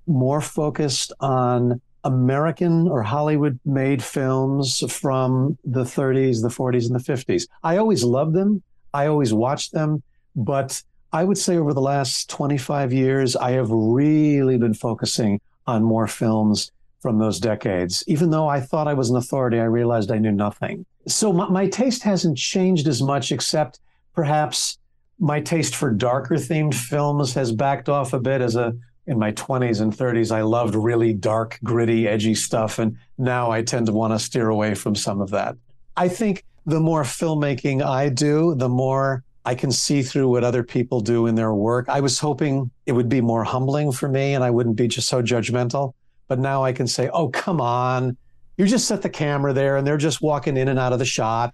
[SPEAKER 2] more focused on American or Hollywood made films from the 30s, the 40s, and the 50s. I always loved them. I always watched them. But I would say over the last 25 years, I have really been focusing on more films from those decades. Even though I thought I was an authority, I realized I knew nothing. So my, my taste hasn't changed as much, except perhaps my taste for darker themed films has backed off a bit as a in my 20s and 30s i loved really dark gritty edgy stuff and now i tend to want to steer away from some of that i think the more filmmaking i do the more i can see through what other people do in their work i was hoping it would be more humbling for me and i wouldn't be just so judgmental but now I can say, oh, come on. You just set the camera there and they're just walking in and out of the shot.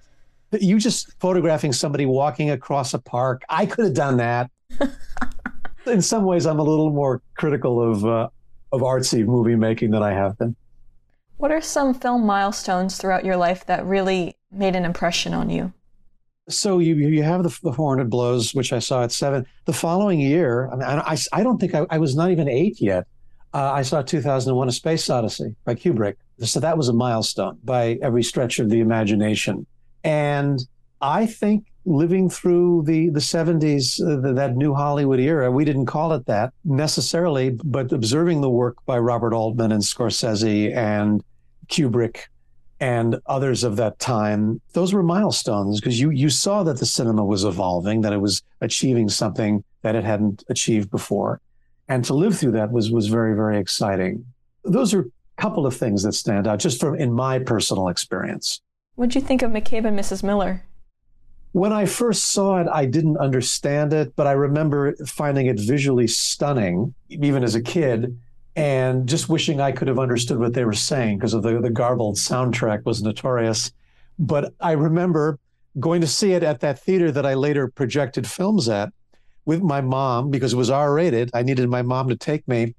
[SPEAKER 2] You just photographing somebody walking across a park. I could have done that. in some ways, I'm a little more critical of uh, of artsy movie making than I have been.
[SPEAKER 1] What are some film milestones throughout your life that really made an impression on you?
[SPEAKER 2] So you you have the, the 400 blows, which I saw at seven. The following year, I mean, I, I don't think I, I was not even eight yet. Uh, I saw 2001: A Space Odyssey by Kubrick. So that was a milestone by every stretch of the imagination. And I think living through the the 70s, uh, the, that new Hollywood era, we didn't call it that necessarily, but observing the work by Robert Altman and Scorsese and Kubrick and others of that time, those were milestones because you you saw that the cinema was evolving, that it was achieving something that it hadn't achieved before, and to live through that was was very very exciting. Those are a couple of things that stand out just from in my personal experience.
[SPEAKER 1] What'd you think of McCabe and Mrs. Miller?
[SPEAKER 2] When I first saw it, I didn't understand it, but I remember finding it visually stunning, even as a kid and just wishing I could have understood what they were saying because of the, the garbled soundtrack was notorious. But I remember going to see it at that theater that I later projected films at with my mom because it was R rated. I needed my mom to take me.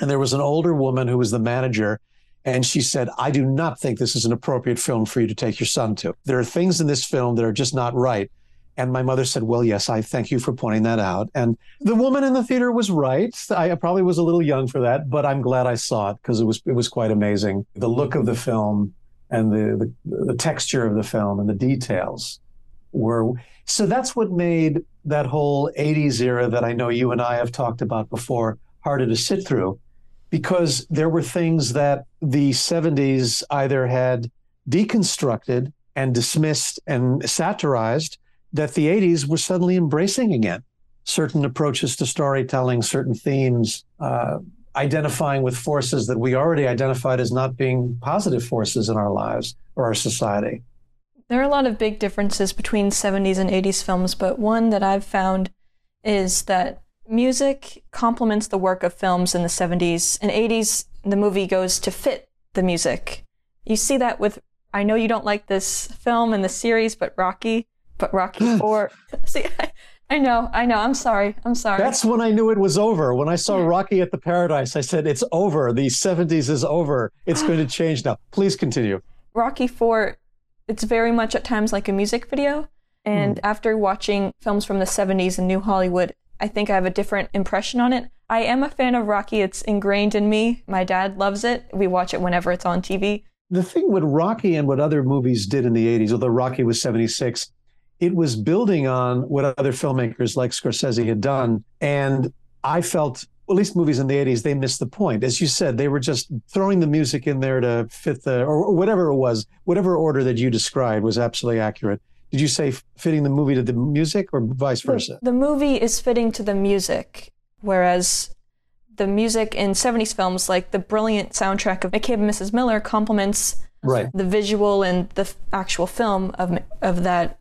[SPEAKER 2] And there was an older woman who was the manager. And she said, I do not think this is an appropriate film for you to take your son to. There are things in this film that are just not right. And my mother said, Well, yes, I thank you for pointing that out. And the woman in the theater was right. I probably was a little young for that, but I'm glad I saw it because it was it was quite amazing. The look of the film and the, the, the texture of the film and the details were so that's what made that whole 80s era that I know you and I have talked about before harder to sit through because there were things that the 70s either had deconstructed and dismissed and satirized that the 80s were suddenly embracing again. Certain approaches to storytelling, certain themes, uh, identifying with forces that we already identified as not being positive forces in our lives or our society.
[SPEAKER 1] There are a lot of big differences between 70s and 80s films, but one that I've found is that music complements the work of films in the 70s. and 80s, the movie goes to fit the music. You see that with, I know you don't like this film and the series, but Rocky but Rocky Four. See, I, I, know, I know. I'm sorry. I'm sorry.
[SPEAKER 2] That's when I knew it was over. When I saw Rocky at the Paradise, I said, "It's over. The '70s is over. It's going to change now." Please continue.
[SPEAKER 1] Rocky Four. It's very much at times like a music video. And mm. after watching films from the 70s and New Hollywood, I think I have a different impression on it. I am a fan of Rocky. It's ingrained in me. My dad loves it. We watch it whenever it's on TV.
[SPEAKER 2] The thing with Rocky and what other movies did in the 80s, although Rocky was 76, it was building on what other filmmakers like Scorsese had done. And I felt, at least movies in the 80s, they missed the point. As you said, they were just throwing the music in there to fit the, or whatever it was, whatever order that you described was absolutely accurate. Did you say fitting the movie to the music or vice versa?
[SPEAKER 1] The, movie is fitting to the music, whereas the music in 70s films, like the brilliant soundtrack of McCabe and Mrs. Miller, complements
[SPEAKER 2] right.
[SPEAKER 1] the visual and the actual film of, of that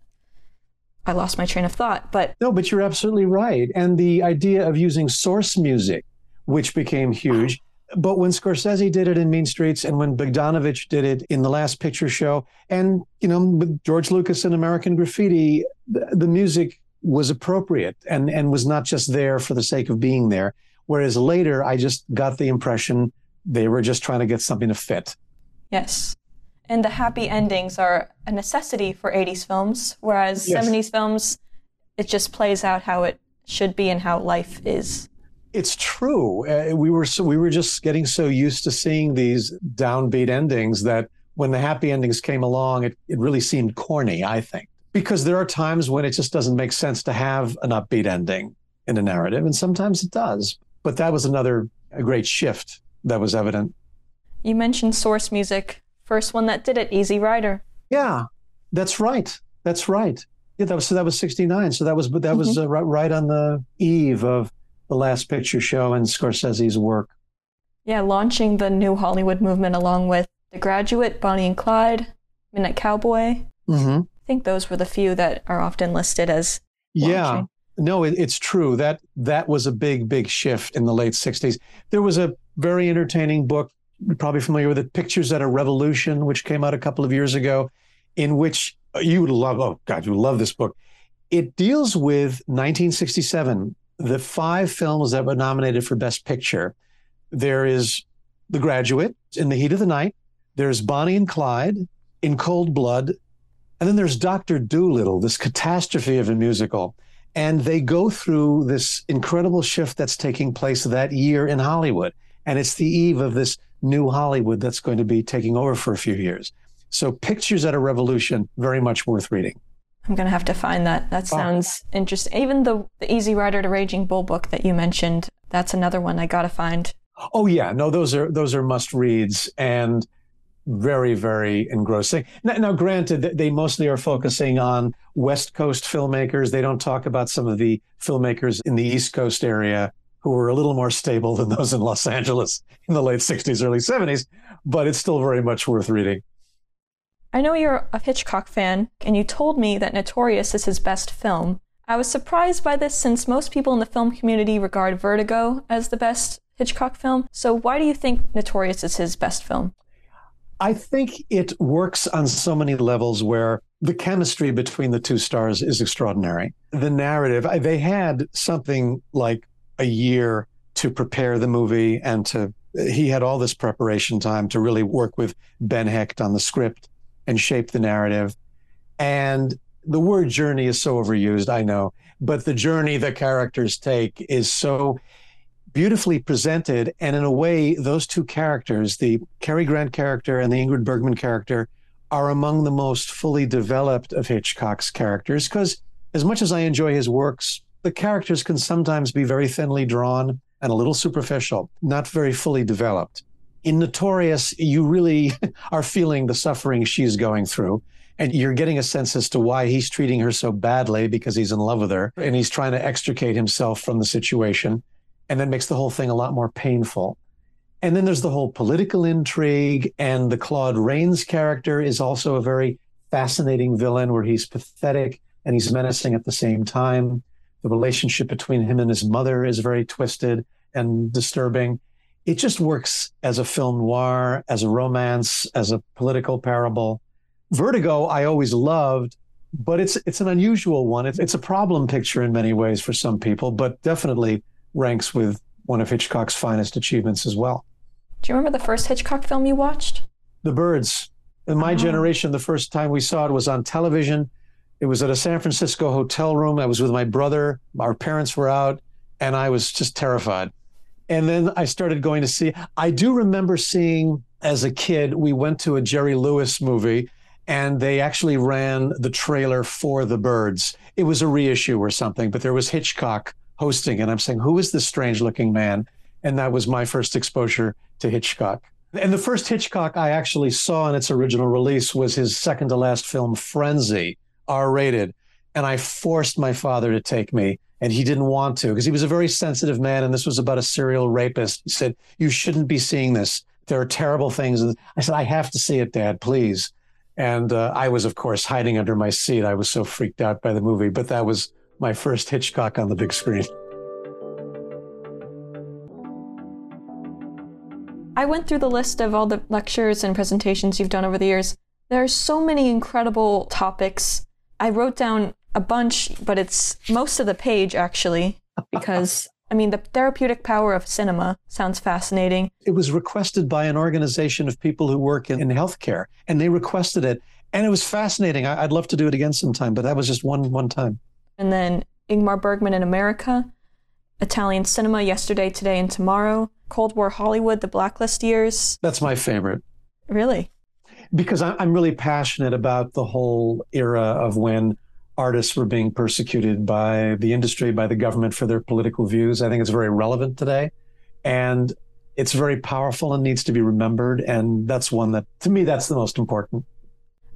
[SPEAKER 1] I lost my train of thought, but
[SPEAKER 2] no, but you're absolutely right. And the idea of using source music, which became huge. But when Scorsese did it in Mean Streets and when Bogdanovich did it in The Last Picture Show, and, you know, with George Lucas and American Graffiti, the, the music was appropriate and, and was not just there for the sake of being there. Whereas later, I just got the impression they were just trying to get something to fit.
[SPEAKER 1] Yes and the happy endings are a necessity for 80s films, whereas yes. 70s films, it just plays out how it should be and how life is.
[SPEAKER 2] It's true. Uh, we were so, we were just getting so used to seeing these downbeat endings that when the happy endings came along, it, it really seemed corny, I think. Because there are times when it just doesn't make sense to have an upbeat ending in a narrative, and sometimes it does. But that was another a great shift that was evident.
[SPEAKER 1] You mentioned source music. First one that did it, Easy Rider.
[SPEAKER 2] Yeah, that's right. That's right. Yeah, that was so that was 69. So that was that was mm-hmm. uh, right, right on the eve of the last picture show and Scorsese's work.
[SPEAKER 1] Yeah, launching the new Hollywood movement along with The Graduate, Bonnie and Clyde, Midnight Cowboy.
[SPEAKER 2] Mm-hmm.
[SPEAKER 1] I think those were the few that are often listed as.
[SPEAKER 2] Launching. Yeah, no, it, it's true that that was a big, big shift in the late '60s. There was a very entertaining book you're probably familiar with it, Pictures at a Revolution, which came out a couple of years ago, in which you would love, oh God, you love this book. It deals with 1967, the five films that were nominated for Best Picture. There is The Graduate, In the Heat of the Night, there's Bonnie and Clyde, In Cold Blood, and then there's Dr. Dolittle, this catastrophe of a musical. And they go through this incredible shift that's taking place that year in Hollywood. And it's the eve of this new Hollywood that's going to be taking over for a few years. So, Pictures at a Revolution, very much worth reading.
[SPEAKER 1] I'm going to have to find that. That oh. sounds oh. interesting. Even the, the Easy Rider to Raging Bull book that you mentioned, that's another one I got to find.
[SPEAKER 2] Oh yeah, no, those are those are must reads and very very engrossing. Now, now, granted, they mostly are focusing on West Coast filmmakers. They don't talk about some of the filmmakers in the East Coast area who were a little more stable than those in Los Angeles in the late 60s, early 70s, but it's still very much worth reading.
[SPEAKER 1] I know you're a Hitchcock fan, and you told me that Notorious is his best film. I was surprised by this since most people in the film community regard Vertigo as the best Hitchcock film. So, why do you think Notorious is his best film?
[SPEAKER 2] I think it works on so many levels where the chemistry between the two stars is extraordinary. The narrative, they had something like a year to prepare the movie and to, he had all this preparation time to really work with Ben Hecht on the script and shape the narrative. And the word journey is so overused, I know, but the journey the characters take is so beautifully presented. And in a way, those two characters, the Cary Grant character and the Ingrid Bergman character, are among the most fully developed of Hitchcock's characters. Because as much as I enjoy his works, the characters can sometimes be very thinly drawn and a little superficial, not very fully developed in Notorious, you really are feeling the suffering she's going through. And you're getting a sense as to why he's treating her so badly because he's in love with her and he's trying to extricate himself from the situation. And that makes the whole thing a lot more painful. And then there's the whole political intrigue. And the Claude Rains character is also a very fascinating villain where he's pathetic and he's menacing at the same time. The relationship between him and his mother is very twisted and disturbing it just works as a film noir, as a romance, as a political parable. Vertigo, I always loved, but it's it's an unusual one. It's, it's a problem picture in many ways for some people, but definitely ranks with one of Hitchcock's finest achievements as well.
[SPEAKER 1] Do you remember the first Hitchcock film you watched?
[SPEAKER 2] The Birds. In my oh. generation, the first time we saw it was on television. It was at a San Francisco hotel room. I was with my brother. Our parents were out, and I was just terrified. And then I started going to see. I do remember seeing as a kid, we went to a Jerry Lewis movie and they actually ran the trailer for The Birds. It was a reissue or something, but there was Hitchcock hosting. And I'm saying, who is this strange looking man? And that was my first exposure to Hitchcock. And the first Hitchcock I actually saw in its original release was his second to last film, Frenzy, R rated. And I forced my father to take me and he didn't want to because he was a very sensitive man and this was about a serial rapist. He said, You shouldn't be seeing this. There are terrible things. And I said, I have to see it, Dad, please. And uh, I was, of course, hiding under my seat. I was so freaked out by the movie, but that was my first Hitchcock on the big screen.
[SPEAKER 1] I went through the list of all the lectures and presentations you've done over the years. There are so many incredible topics. I wrote down a bunch, but it's most of the page actually, because I mean, the therapeutic power of cinema sounds fascinating.
[SPEAKER 2] It was requested by an organization of people who work in, in healthcare, and they requested it, and it was fascinating. I, would love to do it again sometime, but that was just one one time.
[SPEAKER 1] And then Ingmar Bergman in America, Italian cinema yesterday, today, and tomorrow, Cold War Hollywood, the Blacklist years.
[SPEAKER 2] That's my favorite.
[SPEAKER 1] Really?
[SPEAKER 2] Because I'm really passionate about the whole era of when artists were being persecuted by the industry, by the government for their political views. I think it's very relevant today. And it's very powerful and needs to be remembered. And that's one that, to me, that's the most important.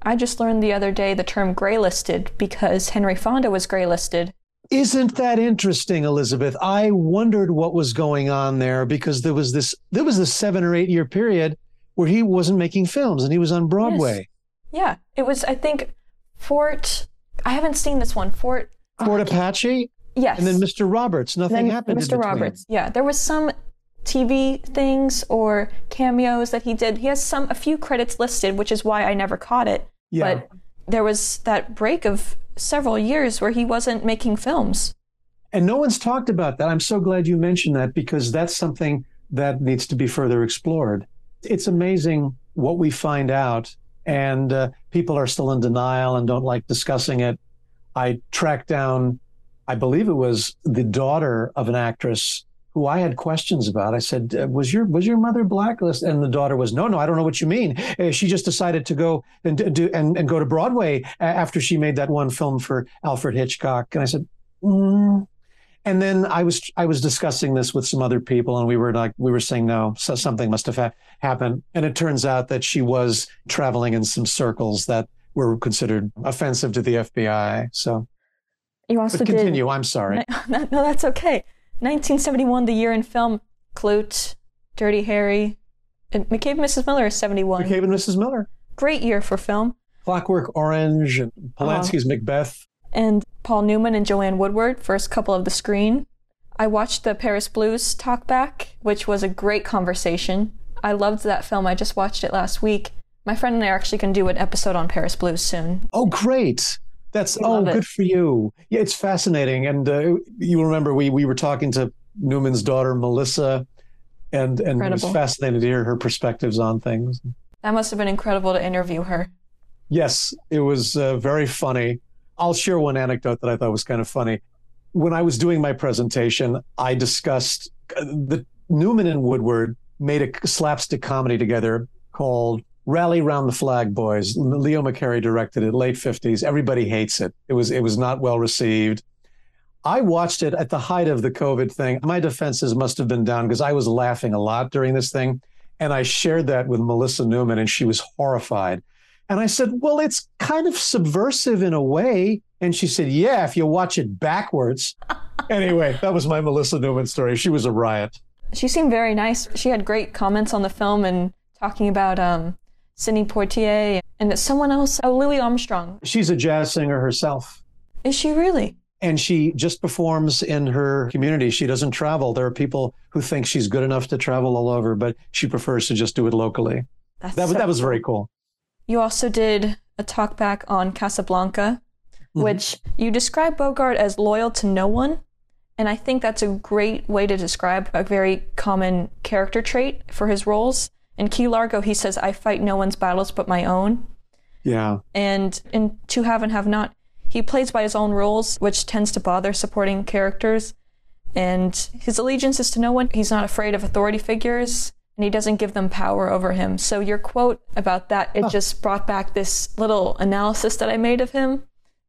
[SPEAKER 1] I just learned the other day the term graylisted because Henry Fonda was graylisted.
[SPEAKER 2] Isn't that interesting, Elizabeth? I wondered what was going on there because there was this there was this seven or eight year period where he wasn't making films and he was on Broadway.
[SPEAKER 1] Yes. Yeah. It was I think Fort I haven't seen this one. Fort
[SPEAKER 2] Fort uh, Apache.
[SPEAKER 1] Yes.
[SPEAKER 2] And then Mr. Roberts. Nothing happened.
[SPEAKER 1] Mr. Roberts. Yeah, there was some TV things or cameos that he did. He has some a few credits listed, which is why I never caught it. Yeah. But there was that break of several years where he wasn't making films.
[SPEAKER 2] And no one's talked about that. I'm so glad you mentioned that because that's something that needs to be further explored. It's amazing what we find out, and uh, people are still in denial and don't like discussing it. I tracked down, I believe it was the daughter of an actress who I had questions about. I said, uh, "Was your was your mother blacklist?" And the daughter was, "No, no, I don't know what you mean. Uh, she just decided to go and do and, and go to Broadway after she made that one film for Alfred Hitchcock." And I said, mm. And then I was I was discussing this with some other people, and we were like we were saying, "No, so something must have ha- happened." And it turns out that she was traveling in some circles that were considered offensive to the FBI. So.
[SPEAKER 1] You also
[SPEAKER 2] but continue.
[SPEAKER 1] Did,
[SPEAKER 2] I'm sorry.
[SPEAKER 1] No, no, that's okay. 1971, the year in film. Klute, Dirty Harry, and McCabe and Mrs. Miller is 71.
[SPEAKER 2] McCabe and Mrs. Miller.
[SPEAKER 1] Great year for film.
[SPEAKER 2] Clockwork Orange and Polanski's uh, Macbeth.
[SPEAKER 1] And Paul Newman and Joanne Woodward, first couple of the screen. I watched the Paris Blues talk back, which was a great conversation. I loved that film. I just watched it last week. My friend and I are actually going to do an episode on Paris Blues soon.
[SPEAKER 2] Oh, great. That's oh, good it. for you. Yeah, it's fascinating. And uh, you remember we we were talking to Newman's daughter Melissa, and and it was fascinating to hear her perspectives on things.
[SPEAKER 1] That must have been incredible to interview her.
[SPEAKER 2] Yes, it was uh, very funny. I'll share one anecdote that I thought was kind of funny. When I was doing my presentation, I discussed uh, the Newman and Woodward made a slapstick comedy together called Rally Round the Flag Boys. Leo McCarey directed it, late 50s. Everybody hates it. It was it was not well received. I watched it at the height of the COVID thing. My defenses must have been down because I was laughing a lot during this thing. And I shared that with Melissa Newman, and she was horrified. And I said, Well, it's kind of subversive in a way. And she said, Yeah, if you watch it backwards. anyway, that was my Melissa Newman story. She was a riot.
[SPEAKER 1] She seemed very nice. She had great comments on the film and talking about um, Sidney Poitier, and someone else, oh, Louis Armstrong.
[SPEAKER 2] She's a jazz singer herself.
[SPEAKER 1] Is she really?
[SPEAKER 2] And she just performs in her community. She doesn't travel. There are people who think she's good enough to travel all over, but she prefers to just do it locally. That's that, so that was very cool.
[SPEAKER 1] You also did a talk back on Casablanca, mm-hmm. which you describe Bogart as loyal to no one. And I think that's a great way to describe a very common character trait for his roles. In Key Largo, he says, I fight no one's battles but my own.
[SPEAKER 2] Yeah.
[SPEAKER 1] And in To Have and Have Not, he plays by his own rules, which tends to bother supporting characters. And his allegiance is to no one. He's not afraid of authority figures, and he doesn't give them power over him. So your quote about that, it just brought back this little analysis that I made of him.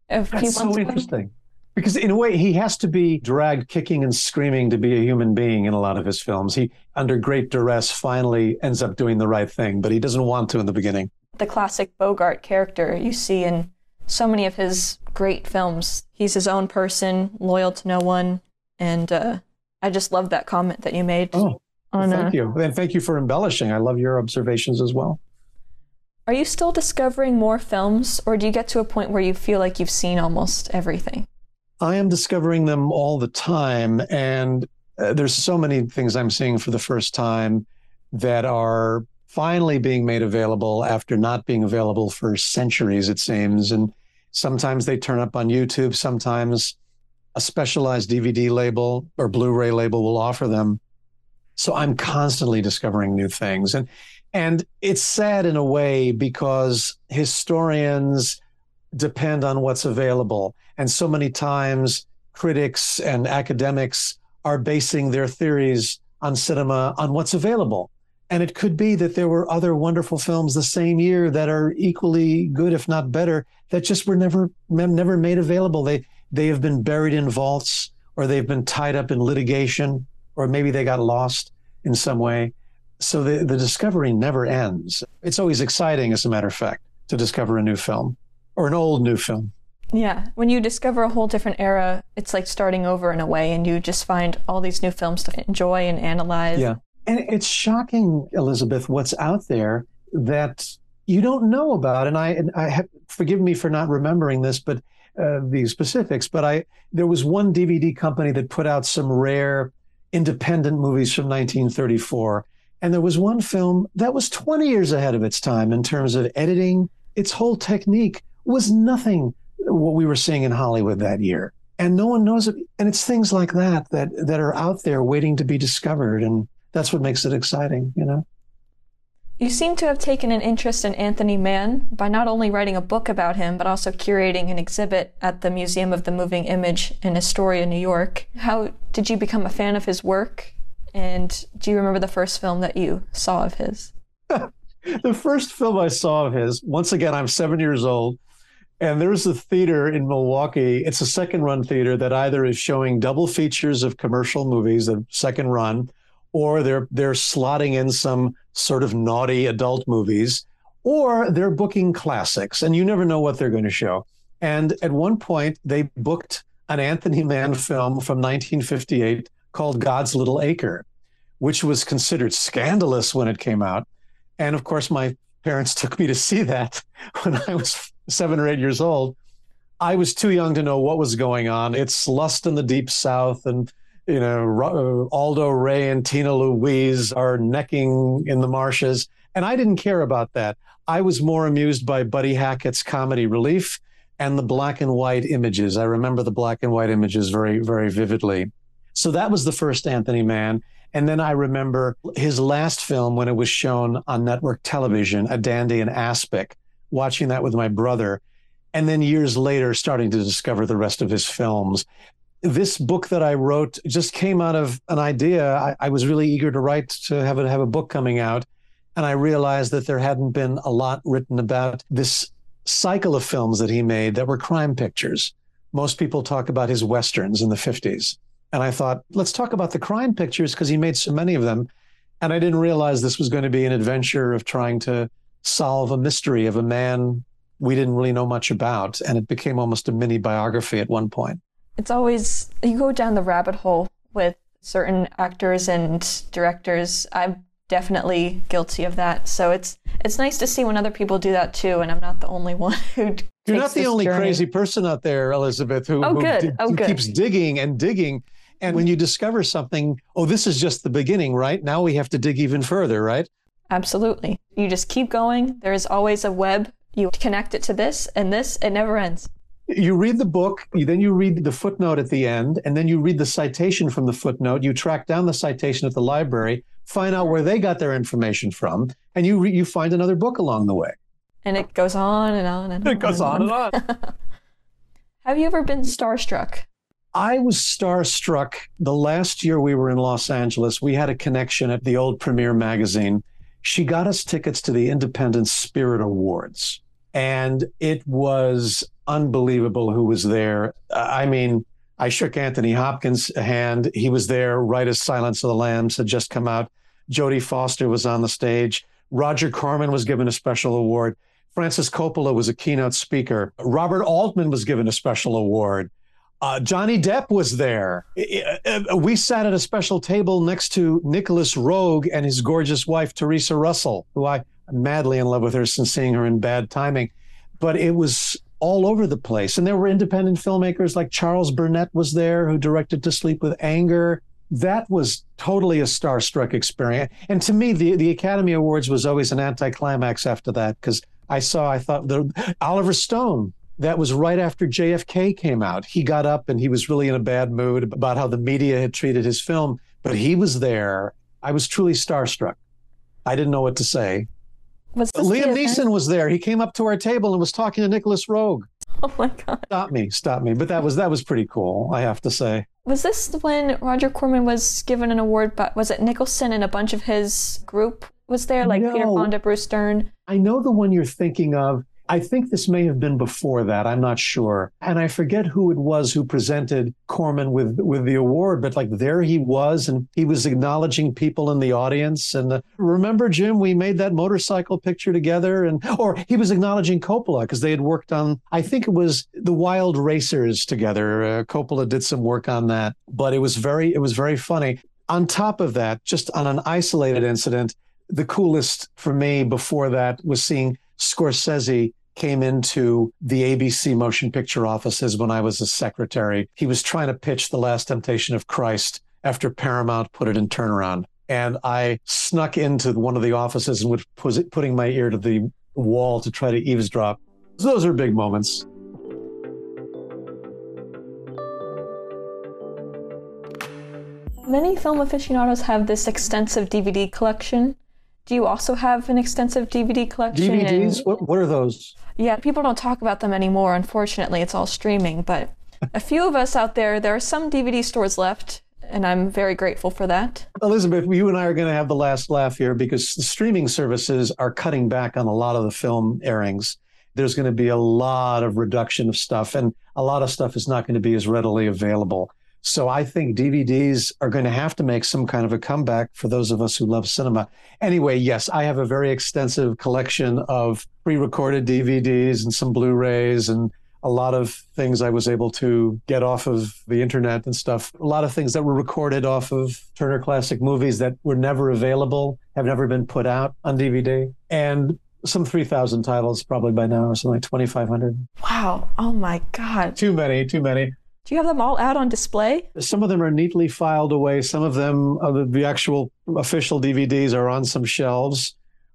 [SPEAKER 2] That's so interesting. Because in a way he has to be dragged kicking and screaming to be a human being in a lot of his films. He under great duress finally ends up doing the right thing but he doesn't want to in the beginning.
[SPEAKER 1] The classic bogart character you see in so many of his great films. He's his own person loyal to no one and uh, i just love that comment that you made.
[SPEAKER 2] Oh on, thank uh, you and thank you for embellishing i love your observations as well
[SPEAKER 1] are you still discovering more films or do you get to a point where you feel like you've seen almost everything
[SPEAKER 2] I am discovering them all the time. And uh, there's so many things I'm seeing for the first time that are finally being made available after not being available for centuries, it seems. And sometimes they turn up on YouTube, sometimes a specialized DVD label or Blu ray label will offer them. So I'm constantly discovering new things. And and it's sad in a way because historians depend on what's available. And so many times critics and academics are basing their theories on cinema on what's available. And it could be that there were other wonderful films the same year that are equally good, if not better, that just were never never made available. They they have been buried in vaults, or they've been tied up in litigation, or maybe they got lost in some way. So the, the discovery never ends. It's always exciting, as a matter of fact, to discover a new film or an old new film.
[SPEAKER 1] Yeah, when you discover a whole different era, it's like starting over in a way, and you just find all these new films to enjoy and analyze.
[SPEAKER 2] Yeah, and it's shocking, Elizabeth, what's out there that you don't know about. And I, and I have, forgive me for not remembering this, but uh, the specifics. But I, there was one DVD company that put out some rare independent movies from 1934, and there was one film that was 20 years ahead of its time in terms of editing. Its whole technique was nothing what we were seeing in Hollywood that year. And no one knows it. And it's things like that that that are out there waiting to be discovered. And that's what makes it exciting, you know?
[SPEAKER 1] You seem to have taken an interest in Anthony Mann by not only writing a book about him, but also curating an exhibit at the Museum of the Moving Image in Astoria, New York. How did you become a fan of his work? And do you remember the first film that you saw of his?
[SPEAKER 2] the first film I saw of his, once again, I'm seven years old, and there's a theater in Milwaukee. It's a second run theater that either is showing double features of commercial movies, the second run, or they're they're slotting in some sort of naughty adult movies, or they're booking classics, and you never know what they're going to show. And at one point, they booked an Anthony Mann film from 1958 called God's Little Acre, which was considered scandalous when it came out. And of course, my parents took me to see that when I was seven or eight years old. I was too young to know what was going on. It's lust in the deep south and you know, uh, Aldo Ray and Tina Louise are necking in the marshes. And I didn't care about that. I was more amused by Buddy Hackett's comedy relief and the black and white images. I remember the black and white images very, very vividly. So that was the first Anthony Mann. And then I remember his last film when it was shown on network television, A Dandy in Aspic, watching that with my brother. And then years later, starting to discover the rest of his films this book that I wrote just came out of an idea. I, I, was really eager to write to have have a book coming out, and I realized that there hadn't been a lot written about this cycle of films that he made that were crime pictures. Most people talk about his westerns in the 50s. And I thought, let's talk about the crime pictures because he made so many of them. And I didn't realize this was going to be an adventure of trying to solve a mystery of a man we didn't really know much about. And it became almost a mini biography at one point
[SPEAKER 1] it's always you go down the rabbit hole with certain actors and directors. I'm definitely guilty of that. So it's it's nice to see when other people do that too, and I'm not the only one who.
[SPEAKER 2] You're not the only
[SPEAKER 1] journey.
[SPEAKER 2] crazy person out there, Elizabeth, who,
[SPEAKER 1] oh,
[SPEAKER 2] who,
[SPEAKER 1] good. oh,
[SPEAKER 2] who keeps digging and digging. And when you mm-hmm. discover something, oh, this is just the beginning, right? Now we have to dig even further, right?
[SPEAKER 1] Absolutely. You just keep going. There is always a web. You connect it to this and this, it never ends
[SPEAKER 2] you read the book, then you read the footnote at the end, and then you read the citation from the footnote. You track down the citation at the library, find out where they got their information from, and you re- you find another book along the way.
[SPEAKER 1] And it goes on and on and
[SPEAKER 2] on. It goes on and on.
[SPEAKER 1] Have you ever been starstruck?
[SPEAKER 2] I was starstruck the last year we were in Los Angeles. We had a connection at the old Premiere magazine. She got us tickets to the Independent Spirit Awards. And it was unbelievable who was there. I mean, I shook Anthony Hopkins' hand. He was there right as Silence of the Lambs had just come out. Jodie Foster was on the stage. Roger Corman was given a special award. Francis Coppola was a keynote speaker. Robert Altman was given a special award. Uh, Johnny Depp was there. We sat at a special table next to Nicolas Roeg and his gorgeous wife, Teresa Russell, who I, am madly in love with her since seeing her in Bad Timing. But it was all over the place. And there were independent filmmakers like Charles Burnett was there who directed To Sleep with Anger. That was totally a starstruck experience. And to me, the, the Academy Awards was always an anticlimax after that because I saw, I thought, the, Oliver Stone, that was right after JFK came out. He got up and he was really in a bad mood about how the media had treated his film, but he was there. I was truly starstruck. I didn't know what to say.
[SPEAKER 1] Was
[SPEAKER 2] Liam Neeson was there. He came up to our table and was talking to Nicolas Roeg.
[SPEAKER 1] Oh my god!
[SPEAKER 2] Stop me! Stop me! But that was that was pretty cool. I have to say.
[SPEAKER 1] Was this when Roger Corman was given an award? But was it Nicholson and a bunch of his group was there, like no, Peter Fonda, Bruce Dern?
[SPEAKER 2] I know the one you're thinking of. I think this may have been before that. I'm not sure. And I forget who it was who presented Corman with, with the award, but like there he was and he was acknowledging people in the audience. And uh, remember, Jim, we made that motorcycle picture together and, or he was acknowledging Coppola because they had worked on, I think it was the Wild Racers together. Uh, Coppola did some work on that, but it was very, it was very funny. On top of that, just on an isolated incident, the coolest for me before that was seeing Scorsese came into the ABC motion picture offices when I was a secretary. He was trying to pitch The Last Temptation of Christ after Paramount put it in turnaround. And I snuck into one of the offices and was putting my ear to the wall to try to eavesdrop. So those are big moments.
[SPEAKER 1] Many film aficionados have this extensive DVD collection. Do you also have an extensive DVD collection?
[SPEAKER 2] DVDs? And, what, what are those?
[SPEAKER 1] Yeah, people don't talk about them anymore. Unfortunately, it's all streaming. But a few of us out there, there are some DVD stores left, and I'm very grateful for that.
[SPEAKER 2] Elizabeth, you and I are going to have the last laugh here because the streaming services are cutting back on a lot of the film airings. There's going to be a lot of reduction of stuff, and a lot of stuff is not going to be as readily available. So I think DVDs are going to have to make some kind of a comeback for those of us who love cinema. Anyway, yes, I have a very extensive collection of pre-recorded DVDs and some Blu-rays and a lot of things I was able to get off of the internet and stuff. A lot of things that were recorded off of Turner Classic Movies that were never available, have never been put out on DVD. And some 3,000 titles probably by now, or something like 2,500.
[SPEAKER 1] Wow. Oh my God.
[SPEAKER 2] Too many, too many.
[SPEAKER 1] Do you have them all out on display?
[SPEAKER 2] Some of them are neatly filed away. Some of them, uh, the actual official DVDs, are on some shelves.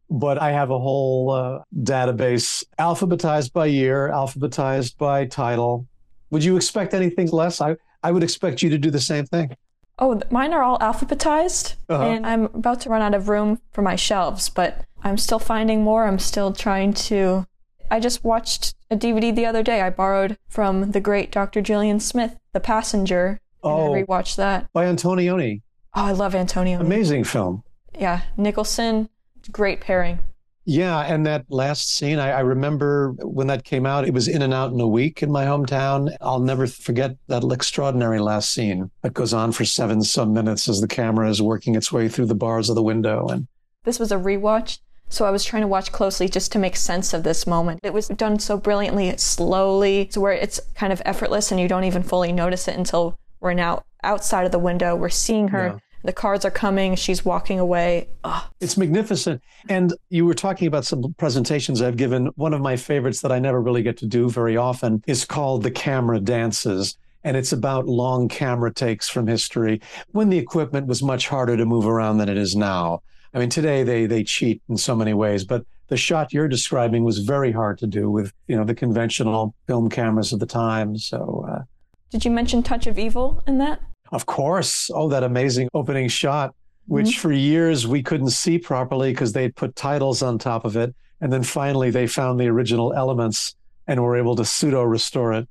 [SPEAKER 2] But I have a whole uh, database alphabetized by year, alphabetized by title. Would you expect anything less? I, I would expect you to do the same thing.
[SPEAKER 1] Oh, mine are all alphabetized, uh-huh. and I'm about to run out of room for my shelves, but I'm still finding more. I'm still trying to I just watched a DVD the other day I borrowed from the great Dr. Gillian Smith, The Passenger. Oh, I rewatched that.
[SPEAKER 2] By Antonioni.
[SPEAKER 1] Oh, I love Antonioni.
[SPEAKER 2] Amazing film.
[SPEAKER 1] Yeah, Nicholson, great pairing.
[SPEAKER 2] Yeah, and that last scene, I, I, remember when that came out, it was in and out in a week in my hometown. I'll never forget that extraordinary last scene that goes on for seven some minutes as the camera is working its way through the bars of the window. And
[SPEAKER 1] this was a rewatch so I was trying to watch closely just to make sense of this moment. It was done so brilliantly, slowly, to where it's kind of effortless and you don't even fully notice it until we're now outside of the window. We're seeing her. Yeah. The cars are coming. She's walking away. Ugh.
[SPEAKER 2] It's magnificent. And you were talking about some presentations I've given. One of my favorites that I never really get to do very often is called The Camera Dances and it's about long camera takes from history when the equipment was much harder to move around than it is now. I mean, today they they cheat in so many ways, but the shot you're describing was very hard to do with you know the conventional film cameras of the time. So, uh,
[SPEAKER 1] did you mention Touch of Evil in that?
[SPEAKER 2] Of course. Oh, that amazing opening shot, which mm-hmm. for years we couldn't see properly because they'd put titles on top of it, and then finally they found the original elements and were able to pseudo restore it.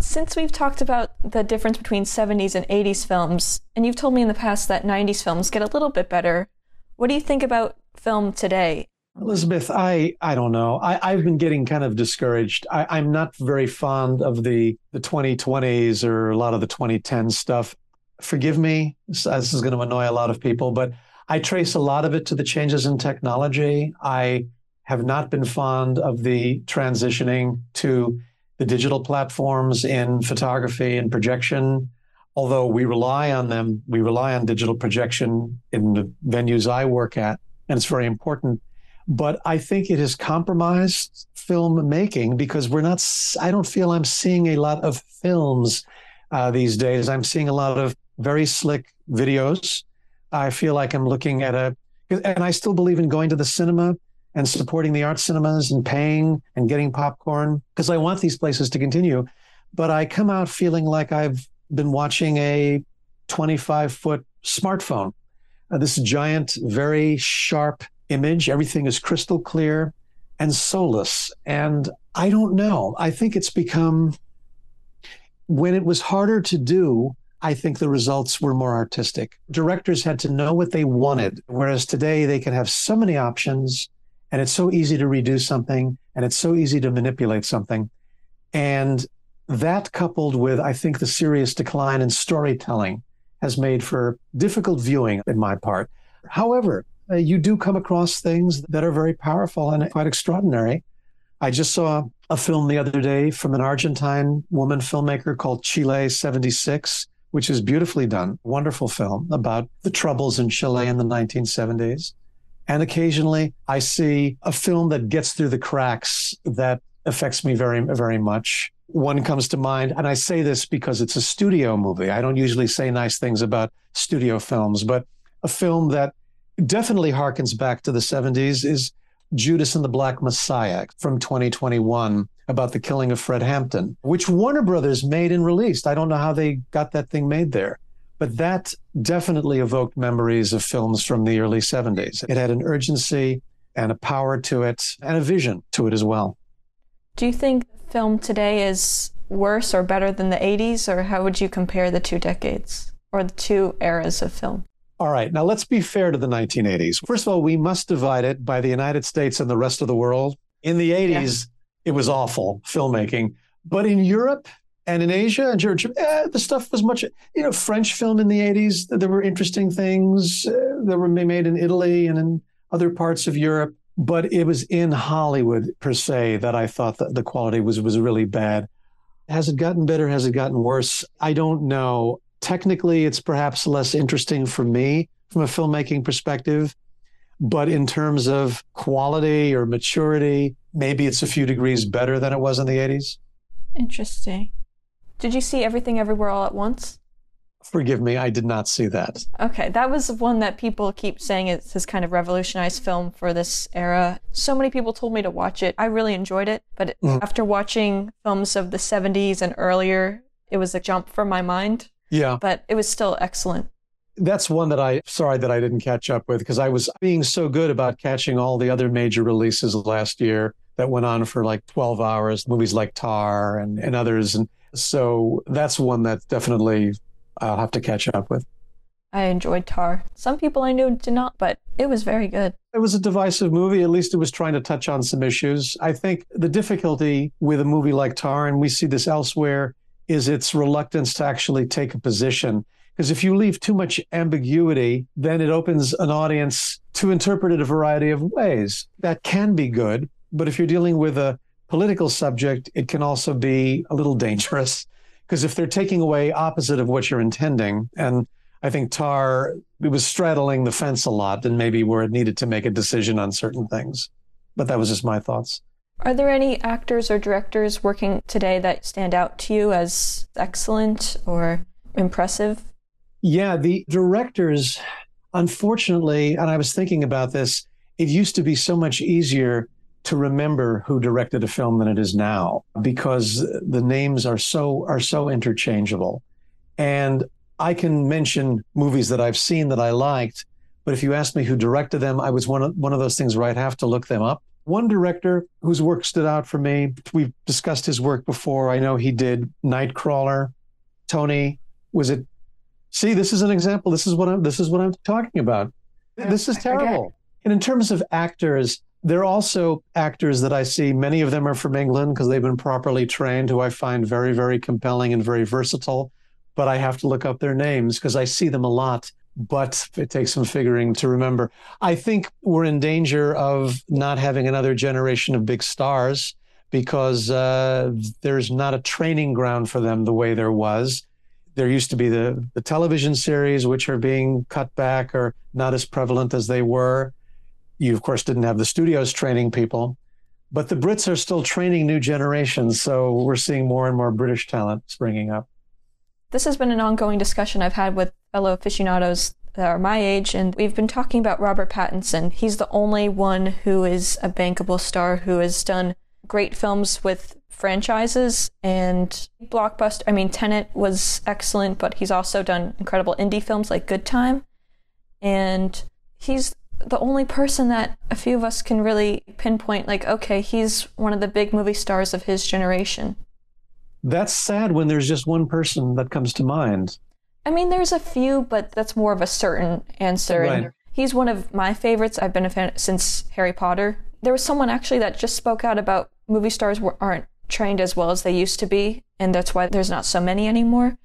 [SPEAKER 1] Since we've talked about the difference between 70s and 80s films, and you've told me in the past that 90s films get a little bit better, what do you think about film today?
[SPEAKER 2] Elizabeth, I I don't know. I, I've been getting kind of discouraged. I, I'm not very fond of the the 2020s or a lot of the 2010 stuff. Forgive me, this is going to annoy a lot of people, but I trace a lot of it to the changes in technology. I have not been fond of the transitioning to the digital platforms in photography and projection although we rely on them, we rely on digital projection in the venues I work at, and it's very important. But I think it has compromised film making because we're not, I don't feel I'm seeing a lot of films uh, these days. I'm seeing a lot of very slick videos. I feel like I'm looking at a, and I still believe in going to the cinema and supporting the art cinemas and paying and getting popcorn because I want these places to continue. But I come out feeling like I've been watching a 25 foot smartphone. Uh, this giant, very sharp image. Everything is crystal clear and soulless. And I don't know. I think it's become, when it was harder to do, I think the results were more artistic. Directors had to know what they wanted, whereas today they can have so many options and it's so easy to redo something and it's so easy to manipulate something. And that coupled with, I think, the serious decline in storytelling has made for difficult viewing in my part. However, uh, you do come across things that are very powerful and quite extraordinary. I just saw a film the other day from an Argentine woman filmmaker called Chile 76, which is beautifully done. Wonderful film about the troubles in Chile in the 1970s. And occasionally I see a film that gets through the cracks that affects me very, very much one comes to mind, and I say this because it's a studio movie. I don't usually say nice things about studio films, but a film that definitely harkens back to the 70s is Judas and the Black Messiah from 2021 about the killing of Fred Hampton, which Warner Brothers made and released. I don't know how they got that thing made there, But that definitely evoked memories of films from the early 70s. It had an urgency and a power to it and a vision to it as well.
[SPEAKER 1] Do you think film today is worse or better than the 80s, or how would you compare the two decades or the two eras of film?
[SPEAKER 2] All right, now let's be fair to the 1980s. First of all, we must divide it by the United States and the rest of the world. In the 80s, yeah. it was awful filmmaking. But in Europe and in Asia and Georgia, eh, the stuff was much, you know, French film in the 80s, there were interesting things uh, that were made in Italy and in other parts of Europe. But it was in Hollywood per se that I thought that the quality was was really bad. Has it gotten better? Has it gotten worse? I don't know. Technically, it's perhaps less interesting for me from a filmmaking perspective. But in terms of quality or maturity, maybe it's a few degrees better than it was in the 80s.
[SPEAKER 1] Interesting. Did you see Everything Everywhere All at Once?
[SPEAKER 2] Forgive me, I did not see that.
[SPEAKER 1] Okay, that was one that people keep saying it's this kind of revolutionized film for this era. So many people told me to watch it. I really enjoyed it, but mm. after watching films of the 70s and earlier, it was a jump from my mind.
[SPEAKER 2] Yeah.
[SPEAKER 1] But it was still excellent.
[SPEAKER 2] That's one that I sorry that I didn't catch up with because I was being so good about catching all the other major releases last year that went on for like 12 hours, movies like Tar and, and others. And so that's one that definitely I'll have to catch up with.
[SPEAKER 1] I enjoyed Tar. Some people I knew did not, but it was very good.
[SPEAKER 2] It was a divisive movie. At least it was trying to touch on some issues. I think the difficulty with a movie like Tar, and we see this elsewhere, is its reluctance to actually take a position. Because if you leave too much ambiguity, then it opens an audience to interpret it a variety of ways. That can be good. But if you're dealing with a political subject, it can also be a little dangerous. Because if they're taking away opposite of what you're intending, and I think Tar it was straddling the fence a lot, and maybe where it needed to make a decision on certain things. But that was just my thoughts.
[SPEAKER 1] Are there any actors or directors working today that stand out to you as excellent or impressive?
[SPEAKER 2] Yeah, the directors, unfortunately, and I was thinking about this, it used to be so much easier to remember who directed a film than it is now because the names are so are so interchangeable. And I can mention movies that I've seen that I liked, but if you ask me who directed them, I was one of one of those things where I'd have to look them up. One director whose work stood out for me, we've discussed his work before. I know he did Nightcrawler. Tony, was it See, this is an example. This is what I'm this is what I'm talking about. This is terrible. And in terms of actors, there are also actors that I see. Many of them are from England because they've been properly trained, who I find very, very compelling and very versatile. But I have to look up their names because I see them a lot. But it takes some figuring to remember. I think we're in danger of not having another generation of big stars because uh, there's not a training ground for them the way there was. There used to be the, the television series, which are being cut back or not as prevalent as they were you, of course, didn't have the studios training people, but the Brits are still training new generations. So we're seeing more and more British talent springing up.
[SPEAKER 1] This has been an ongoing discussion I've had with fellow aficionados that are my age, and we've been talking about Robert Pattinson. He's the only one who is a bankable star who has done great films with franchises and blockbuster. I mean, Tenet was excellent, but he's also done incredible indie films like Good Time. And he's the only person that a few of us can really pinpoint, like, okay, he's one of the big movie stars of his generation.
[SPEAKER 2] That's sad when there's just one person that comes to mind.
[SPEAKER 1] I mean, there's a few, but that's more of a certain answer. Right. he's one of my favorites. I've been a fan since Harry Potter. There was someone actually that just spoke out about movie stars aren't trained as well as they used to be, and that's why there's not so many anymore.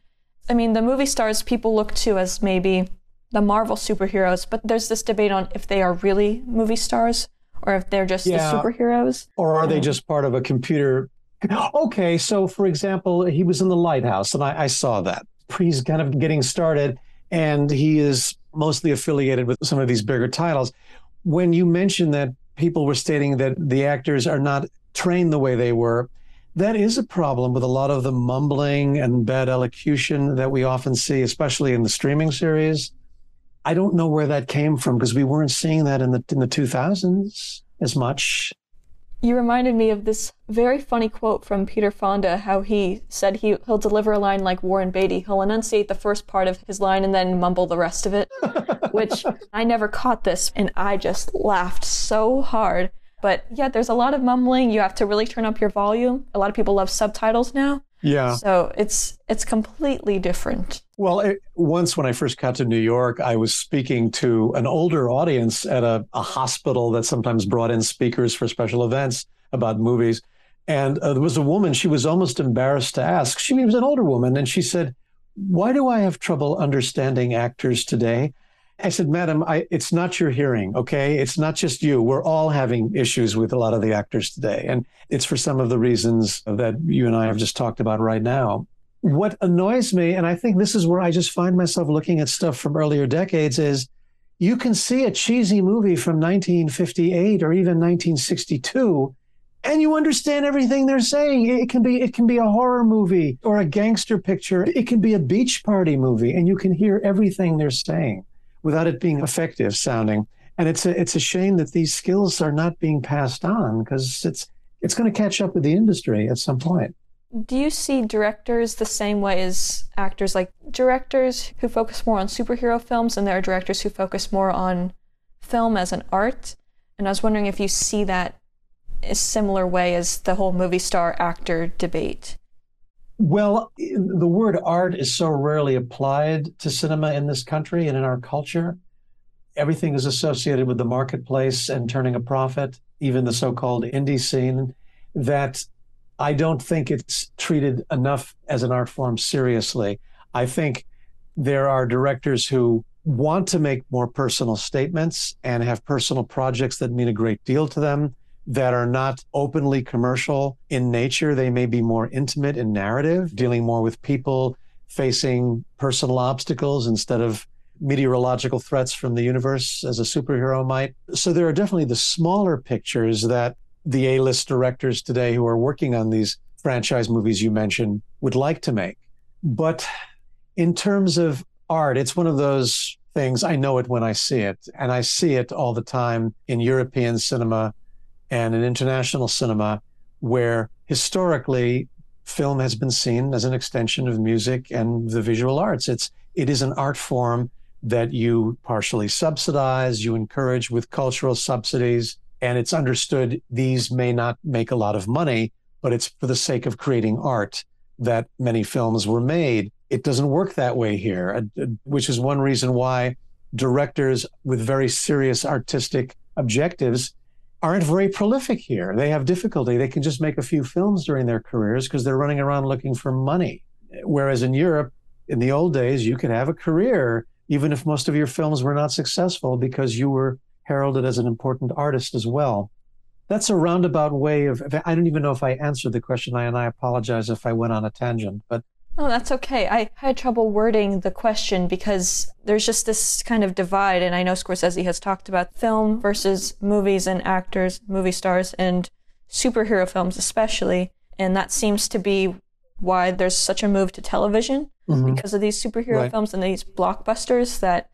[SPEAKER 1] I mean, the movie stars people look to as maybe the Marvel superheroes, but there's this debate on if they are really movie stars or if they're just yeah. the superheroes.
[SPEAKER 2] Or are they just part of a computer? Okay, so for example, he was in the lighthouse, and I, I saw that. He's kind of getting started, and he is mostly affiliated with some of these bigger titles. When you mentioned that people were stating that the actors are not trained the way they were, that is a problem with a lot of the mumbling and bad elocution that we often see, especially in the streaming series. I don't know where that came from because we weren't seeing that in the in the 2000s as much.
[SPEAKER 1] You reminded me of this very funny quote from Peter Fonda, how he said he, he'll deliver a line like Warren Beatty. He'll enunciate the first part of his line and then mumble the rest of it, which I never caught this and I just laughed so hard. But yeah, there's a lot of mumbling. You have to really turn up your volume. A lot of people love subtitles now.
[SPEAKER 2] Yeah.
[SPEAKER 1] So it's it's completely different.
[SPEAKER 2] Well, it, once when I first got to New York, I was speaking to an older audience at a, a hospital that sometimes brought in speakers for special events about movies. And uh, there was a woman, she was almost embarrassed to ask. She was an older woman, and she said, Why do I have trouble understanding actors today? I said, Madam, I, it's not your hearing, okay? It's not just you. We're all having issues with a lot of the actors today. And it's for some of the reasons that you and I have just talked about right now. What annoys me, and I think this is where I just find myself looking at stuff from earlier decades, is you can see a cheesy movie from 1958 or even 1962 and you understand everything they're saying it can be it can be a horror movie or a gangster picture it can be a beach party movie and you can hear everything they're saying without it being effective sounding. And it's a it's a shame that these skills are not being passed on because it's it's going to catch up with the industry at some point.
[SPEAKER 1] Do you see directors the same way as actors? Like directors who focus more on superhero films, and there are directors who focus more on film as an art. And I was wondering if you see that a similar way as the whole movie star actor debate.
[SPEAKER 2] Well, the word art is so rarely applied to cinema in this country and in our culture. Everything is associated with the marketplace and turning a profit, even the so called indie scene, that I don't think it's treated enough as an art form seriously. I think there are directors who want to make more personal statements and have personal projects that mean a great deal to them that are not openly commercial in nature. They may be more intimate in narrative, dealing more with people facing personal obstacles instead of meteorological threats from the universe as a superhero might. So there are definitely the smaller pictures that the A list directors today who are working on these franchise movies you mentioned would like to make. But in terms of art, it's one of those things I know it when I see it. And I see it all the time in European cinema and an international cinema where historically film has been seen as an extension of music and the visual arts. It's it is an art form that you partially subsidize, you encourage with cultural subsidies, and it's understood these may not make a lot of money, but it's for the sake of creating art that many films were made. It doesn't work that way here, uh, uh, which is one reason why directors with very serious artistic objectives aren't very prolific here. They have difficulty. They can just make a few films during their careers because they're running around looking for money. Whereas in Europe, in the old days, you could have a career even if most of your films were not successful because you were heralded as an important artist as well. That's a roundabout way of, I don't even know if I answered the question, I, and I apologize if I went on a tangent, but
[SPEAKER 1] Oh, that's okay. I had trouble wording the question because there's just this kind of divide, and I know Scorsese has talked about film versus movies and actors, movie stars, and superhero films especially, and that seems to be why there's such a move to television mm-hmm. because of these superhero right. films and these blockbusters that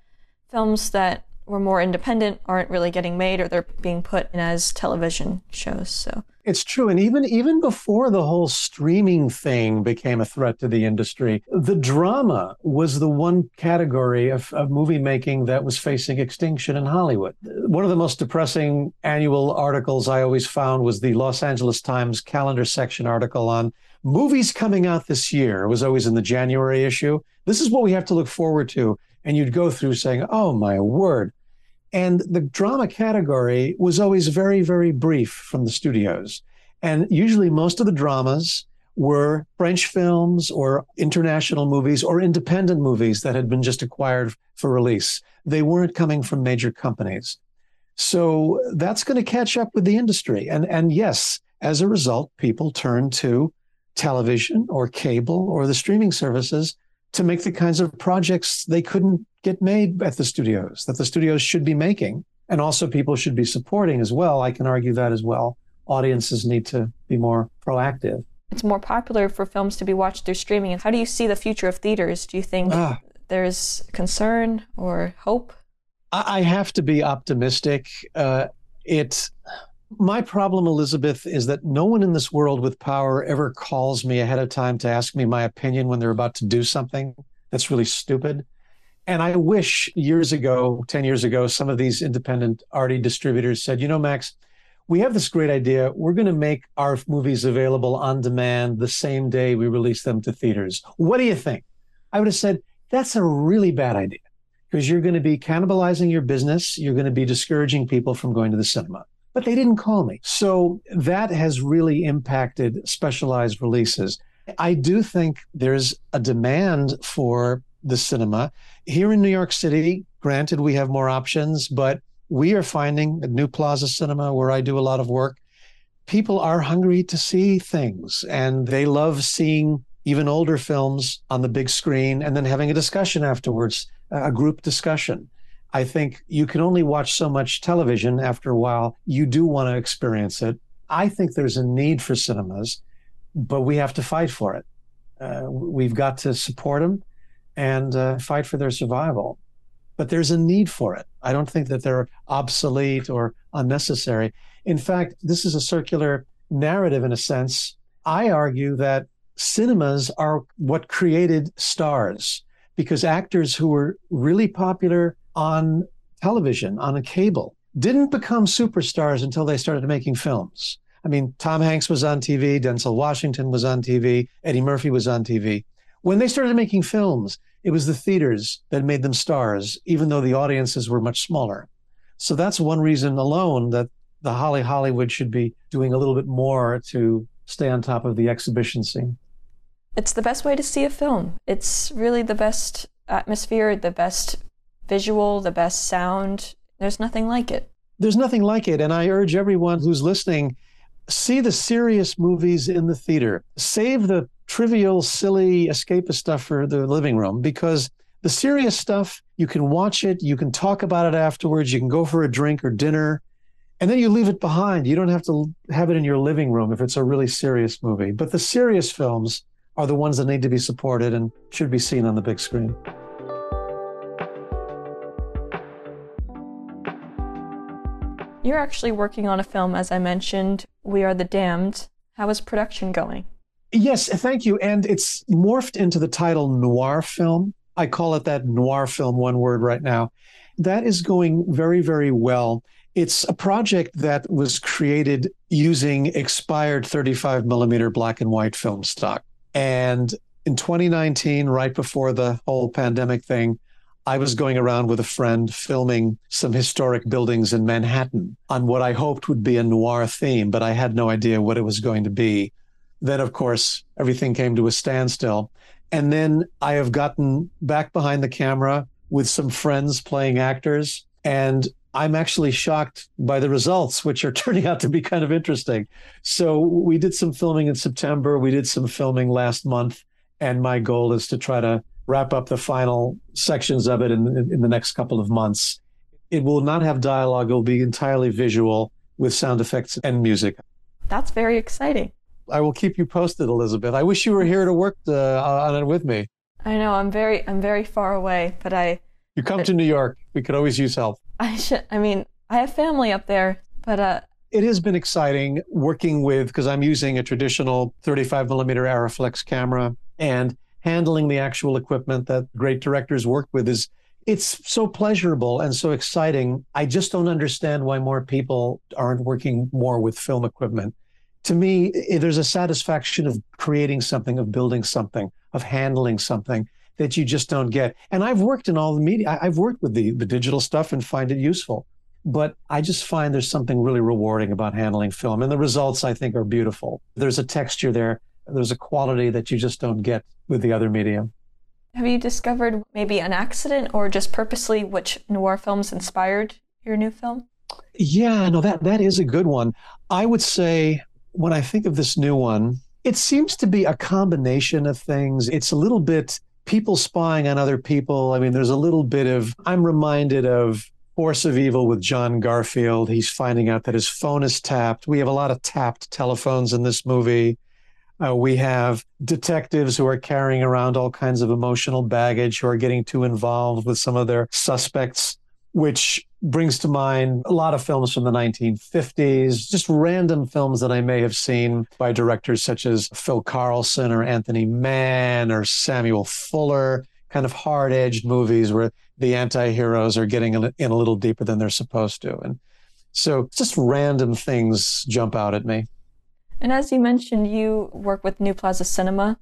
[SPEAKER 1] films that were more independent aren't really getting made or they're being put in as television shows. So
[SPEAKER 2] it's true. And even even before the whole streaming thing became a threat to the industry, the drama was the one category of, of movie making that was facing extinction in Hollywood. One of the most depressing annual articles I always found was the Los Angeles Times calendar section article on movies coming out this year. It was always in the January issue. This is what we have to look forward to and you'd go through saying, "Oh my word." And the drama category was always very, very brief from the studios. And usually most of the dramas were French films or international movies or independent movies that had been just acquired for release. They weren't coming from major companies. So that's going to catch up with the industry. And, and yes, as a result, people turn to television or cable or the streaming services to make the kinds of projects they couldn't get made at the studios that the studios should be making. And also people should be supporting as well. I can argue that as well. Audiences need to be more proactive.
[SPEAKER 1] It's more popular for films to be watched through streaming. And how do you see the future of theaters? Do you think ah. there's concern or hope?
[SPEAKER 2] I have to be optimistic. Uh, it My problem, Elizabeth, is that no one in this world with power ever calls me ahead of time to ask me my opinion when they're about to do something that's really stupid. And I wish years ago, 10 years ago, some of these independent arty distributors said, you know, Max, we have this great idea. We're going to make our movies available on demand the same day we release them to theaters. What do you think? I would have said, that's a really bad idea because you're going to be cannibalizing your business. You're going to be discouraging people from going to the cinema but they didn't call me. So that has really impacted specialized releases. I do think there's a demand for the cinema. Here in New York City, granted, we have more options, but we are finding at New Plaza Cinema, where I do a lot of work, people are hungry to see things and they love seeing even older films on the big screen and then having a discussion afterwards, a group discussion. I think you can only watch so much television after a while. You do want to experience it. I think there's a need for cinemas, but we have to fight for it. Uh, we've got to support them and uh, fight for their survival. But there's a need for it. I don't think that they're obsolete or unnecessary. In fact, this is a circular narrative in a sense. I argue that cinemas are what created stars because actors who were really popular on television, on a cable, didn't become superstars until they started making films. I mean, Tom Hanks was on TV, Denzel Washington was on TV, Eddie Murphy was on TV. When they started making films, it was the theaters that made them stars, even though the audiences were much smaller. So that's one reason alone that the Holly Hollywood should be doing a little bit more to stay on top of the exhibition scene.
[SPEAKER 1] It's the best way to see a film. It's really the best atmosphere, the best visual, the best sound. There's nothing like it.
[SPEAKER 2] There's nothing like it. And I urge everyone who's listening see the serious movies in the theater. Save the trivial, silly, escapist stuff for the living room because the serious stuff, you can watch it, you can talk about it afterwards, you can go for a drink or dinner, and then you leave it behind. You don't have to have it in your living room if it's a really serious movie. But the serious films are the ones that need to be supported and should be seen on the big screen.
[SPEAKER 1] You're actually working on a film, as I mentioned, We Are the Damned. How is production going?
[SPEAKER 2] Yes, thank you. And it's morphed into the title noir film. I call it that noir film, one word right now. That is going very, very well. It's a project that was created using expired 35 millimeter black and white film stock. And in 2019, right before the whole pandemic thing, I was going around with a friend filming some historic buildings in Manhattan on what I hoped would be a noir theme, but I had no idea what it was going to be. Then, of course, everything came to a standstill. And then I have gotten back behind the camera with some friends playing actors. And I'm actually shocked by the results, which are turning out to be kind of interesting. So we did some filming in September. We did some filming last month. And my goal is to try to wrap up the final sections of it in, in the next couple of months. It will not have dialogue, it will be entirely visual with sound effects and music.
[SPEAKER 1] That's very exciting.
[SPEAKER 2] I will keep you posted, Elizabeth. I wish you were here to work uh, on it with me.
[SPEAKER 1] I know I'm very I'm very far away, but I.
[SPEAKER 2] You come to New York. We could always use help.
[SPEAKER 1] I should. I mean, I have family up there, but uh.
[SPEAKER 2] It has been exciting working with because I'm using a traditional 35 millimeter Arriflex camera, and handling the actual equipment that great directors work with is it's so pleasurable and so exciting. I just don't understand why more people aren't working more with film equipment. To me, there's a satisfaction of creating something, of building something, of handling something that you just don't get. And I've worked in all the media. I've worked with the, the digital stuff and find it useful. But I just find there's something really rewarding about handling film. And the results, I think, are beautiful. There's a texture there there's a quality that you just don't get with the other medium.
[SPEAKER 1] Have you discovered maybe an accident or just purposely which noir films inspired your new film?
[SPEAKER 2] Yeah, no, that that is a good one. I would say when I think of this new one, it seems to be a combination of things. It's a little bit people spying on other people. I mean, there's a little bit of I'm reminded of Force of Evil with John Garfield. He's finding out that his phone is tapped. We have a lot of tapped telephones in this movie. Uh, we have detectives who are carrying around all kinds of emotional baggage, who are getting too involved with some of their suspects, which brings to mind a lot of films from the 1950s, just random films that I may have seen by directors such as Phil Karlson or Anthony Mann or Samuel Fuller, kind of hard edged movies where the anti heroes are getting in a little deeper than they're supposed to. And so just random things jump out at me.
[SPEAKER 1] And as you mentioned, you work with New Plaza Cinema.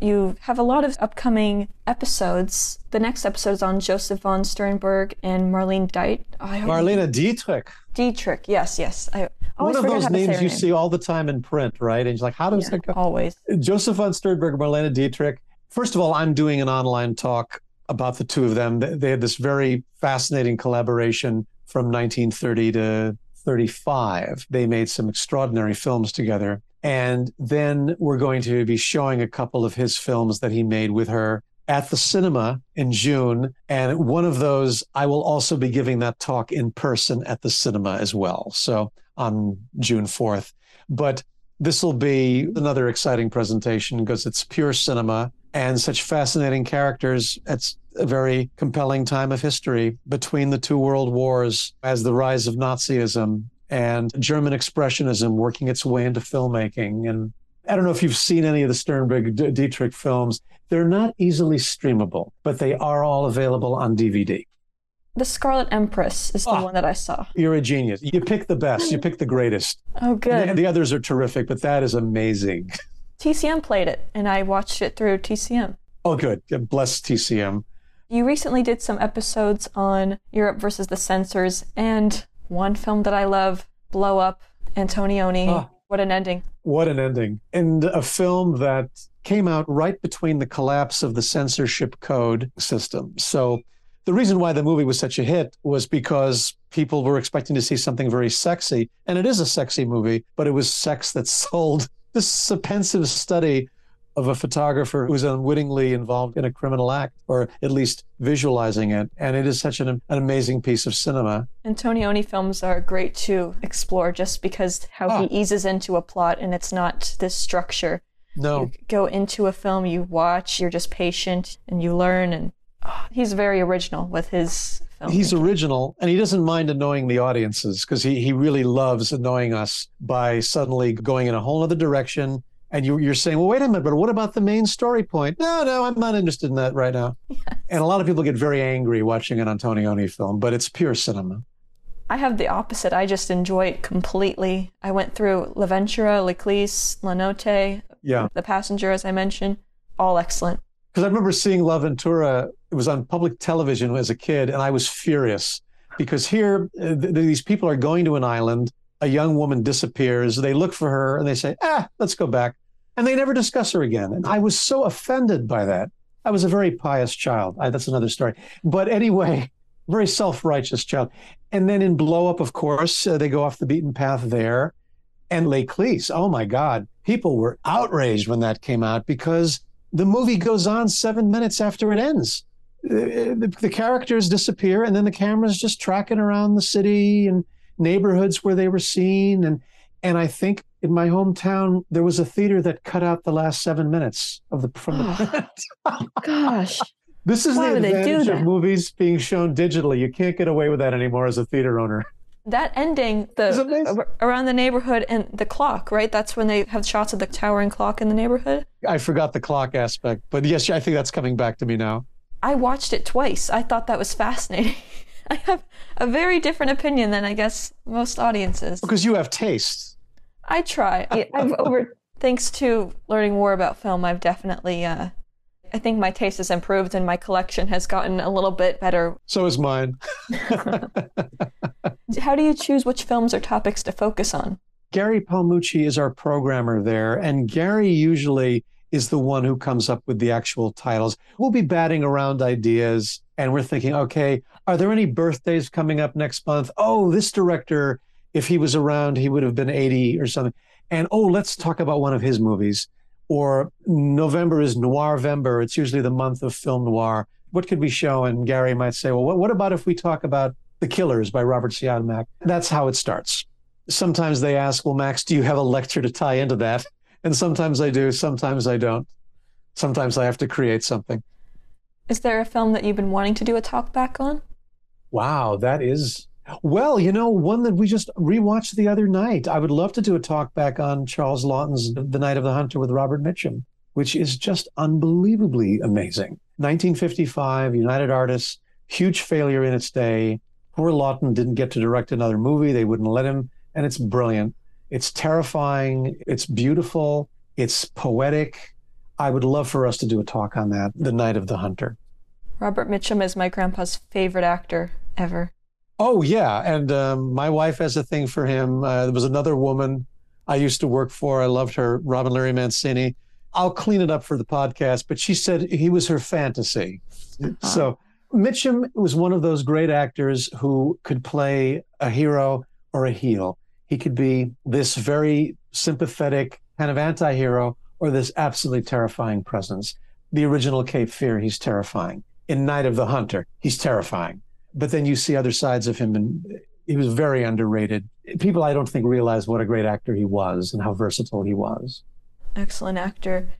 [SPEAKER 1] You have a lot of upcoming episodes. The next episode is on Josef von Sternberg and Marlene Deit.
[SPEAKER 2] Oh, Marlene Dietrich.
[SPEAKER 1] Dietrich, yes, yes. I
[SPEAKER 2] One of those names you name. see all the time in print, right? And you're like, how does yeah, that go?
[SPEAKER 1] Always.
[SPEAKER 2] Josef von Sternberg, Marlene Dietrich. First of all, I'm doing an online talk about the two of them. They had this very fascinating collaboration from 1930 to 35. They made some extraordinary films together. And then we're going to be showing a couple of his films that he made with her at the cinema in June. And one of those, I will also be giving that talk in person at the cinema as well. So on June 4th. But this will be another exciting presentation because it's pure cinema and such fascinating characters. It's a very compelling time of history between the two world wars as the rise of Nazism and German expressionism working its way into filmmaking. And I don't know if you've seen any of the Sternberg D- Dietrich films. They're not easily streamable, but they are all available on DVD.
[SPEAKER 1] The Scarlet Empress is the oh, one that I saw.
[SPEAKER 2] You're a genius. You pick the best. You pick the greatest.
[SPEAKER 1] Oh, good.
[SPEAKER 2] The, the others are terrific, but that is amazing.
[SPEAKER 1] TCM played it, and I watched it through TCM.
[SPEAKER 2] Oh, good. Bless TCM.
[SPEAKER 1] You recently did some episodes on Europe versus the censors, and one film that I love, Blow Up, Antonioni. Oh, what an ending.
[SPEAKER 2] What an ending. And a film that came out right between the collapse of the censorship code system. So the reason why the movie was such a hit was because people were expecting to see something very sexy. And it is a sexy movie, but it was sex that sold. This is a pensive study of a photographer who's unwittingly involved in a criminal act, or at least visualizing it. And it is such an, an amazing piece of cinema.
[SPEAKER 1] Antonioni films are great to explore just because how oh. he ah. eases into a plot and it's not this structure.
[SPEAKER 2] No.
[SPEAKER 1] You go into a film, you watch, you're just patient and you learn. And oh, he's very original with his film.
[SPEAKER 2] He's original and he doesn't mind annoying the audiences because he, he really loves annoying us by suddenly going in a whole other direction and you, are saying, well, wait a minute, but what about the main story point? No, no, I'm not interested in that right now. Yes. And a lot of people get very angry watching an Antonioni film, but it's pure cinema.
[SPEAKER 1] I have the opposite. I just enjoy it completely. I went through L'Avventura, L'Eclisse, La Notte,
[SPEAKER 2] yeah.
[SPEAKER 1] The Passenger, as I mentioned, all excellent.
[SPEAKER 2] Because I remember seeing L'Avventura, it was on public television as a kid, and I was furious because here uh, th- these people are going to an island. A young woman disappears. They look for her and they say, ah, let's go back and they never discuss her again. And I was so offended by that. I was a very pious child. I, that's another story. But anyway, very self righteous child. And then in Blow Up, of course, uh, they go off the beaten path there. And L'Eclisse, oh my God, people were outraged when that came out because the movie goes on seven minutes after it ends. The, the, the characters disappear, and then the camera's just tracking around the city and neighborhoods where they were seen. And and I think in my hometown there was a theater that cut out the last seven minutes of the from the
[SPEAKER 1] oh, gosh.
[SPEAKER 2] This is Why the advantage of movies being shown digitally. You can't get away with that anymore as a theater owner.
[SPEAKER 1] That ending the uh, around the neighborhood and the clock right? That's when they have shots of the towering clock in the neighborhood?
[SPEAKER 2] I forgot the clock aspect but yes i think that's coming back to me now.
[SPEAKER 1] I watched it twice. I thought that was fascinating i have a very different opinion than i guess most audiences
[SPEAKER 2] because you have taste
[SPEAKER 1] I try. I've over thanks to learning more about film, I've definitely uh, I think my taste has improved and my collection has gotten a little bit better.
[SPEAKER 2] So is mine.
[SPEAKER 1] How do you choose which films or topics to focus on?
[SPEAKER 2] Gary Palmucci is our programmer there, and Gary usually is the one who comes up with the actual titles. We'll be batting around ideas and we're thinking, okay, are there any birthdays coming up next month? Oh, this director if he was around, he would have been 80 or something. And oh, let's talk about one of his movies. Or November is Noirvember. It's usually the month of film noir. What could we show? And Gary might say, well, what, what about if we talk about The Killers by Robert Siodmak? That's how it starts. Sometimes they ask, well, Max, do you have a lecture to tie into that? And sometimes I do, sometimes I don't. Sometimes I have to create something.
[SPEAKER 1] Is there a film that you've been wanting to do a talk back on?
[SPEAKER 2] Wow, that is Well, you know, one that we just rewatched the other night. I would love to do a talk back on Charles Laughton's The Night of the Hunter with Robert Mitchum, which is just unbelievably amazing. 1955, United Artists, huge failure in its day. Poor Laughton didn't get to direct another movie. They wouldn't let him. And it's brilliant. It's terrifying. It's beautiful. It's poetic. I would love for us to do a talk on that, The Night of the Hunter.
[SPEAKER 1] Robert Mitchum is my grandpa's favorite actor ever.
[SPEAKER 2] Oh, yeah. And um, my wife has a thing for him. Uh, there was another woman I used to work for. I loved her, Robin Larry Mancini. I'll clean it up for the podcast, but she said he was her fantasy. Uh-huh. So Mitchum was one of those great actors who could play a hero or a heel. He could be this very sympathetic kind of anti hero or this absolutely terrifying presence. The original Cape Fear, he's terrifying. In Night of the Hunter, he's terrifying. But then you see other sides of him, and he was very underrated. People, I don't think, realize what a great actor he was and how versatile he was.
[SPEAKER 1] Excellent actor.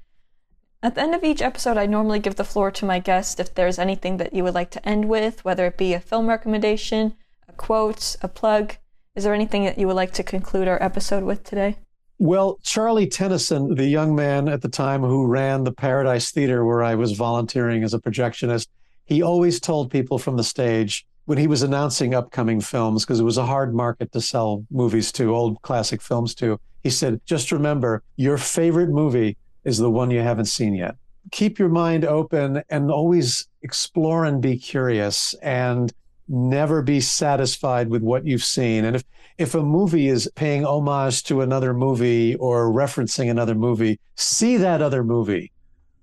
[SPEAKER 1] At the end of each episode, I normally give the floor to my guest if there's anything that you would like to end with, whether it be a film recommendation, a quote, a plug. Is there anything that you would like to conclude our episode with today?
[SPEAKER 2] Well, Charlie Tennyson, the young man at the time who ran the Paradise Theater where I was volunteering as a projectionist, he always told people from the stage when he was announcing upcoming films, because it was a hard market to sell movies to, old classic films to, he said, just remember, your favorite movie is the one you haven't seen yet. Keep your mind open and always explore and be curious and never be satisfied with what you've seen. And if if a movie is paying homage to another movie or referencing another movie, see that other movie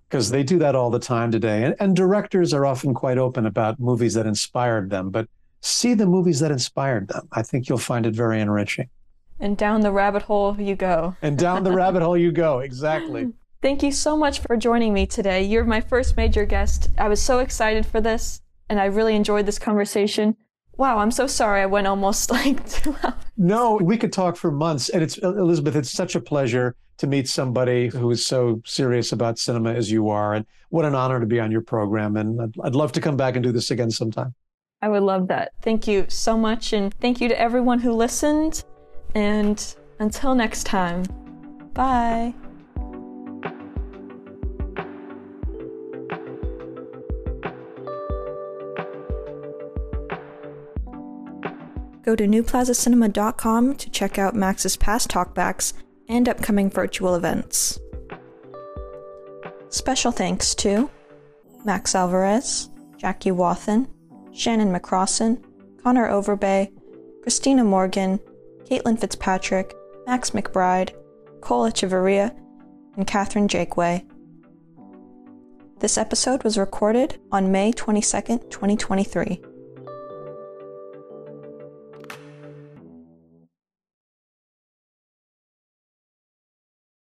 [SPEAKER 2] because they do that all the time today. And, and, directors are often quite open about movies that inspired them, but see the movies that inspired them. I think you'll find it very enriching.
[SPEAKER 1] And down the rabbit hole you go.
[SPEAKER 2] and down the rabbit hole you go. Exactly.
[SPEAKER 1] Thank you so much for joining me today. You're my first major guest. I was so excited for this, and I really enjoyed this conversation. Wow, I'm so sorry I went almost like two hours.
[SPEAKER 2] No, we could talk for months. And it's, Elizabeth, it's such a pleasure to meet somebody who is so serious about cinema as you are. And what an honor to be on your program. And I'd, I'd love to come back and do this again sometime.
[SPEAKER 1] I would love that. Thank you so much. And thank you to everyone who listened. And until next time, bye. Go to newplazacinema.com to check out Max's past talkbacks and upcoming virtual events. Special thanks to Max Alvarez, Jackie Wathen, Shannon McCrossan, Connor Overbay, Christina Morgan, Caitlin Fitzpatrick, Max McBride, Cole Echevarria, and Catherine Jakeway. This episode was recorded on May 22, 2023.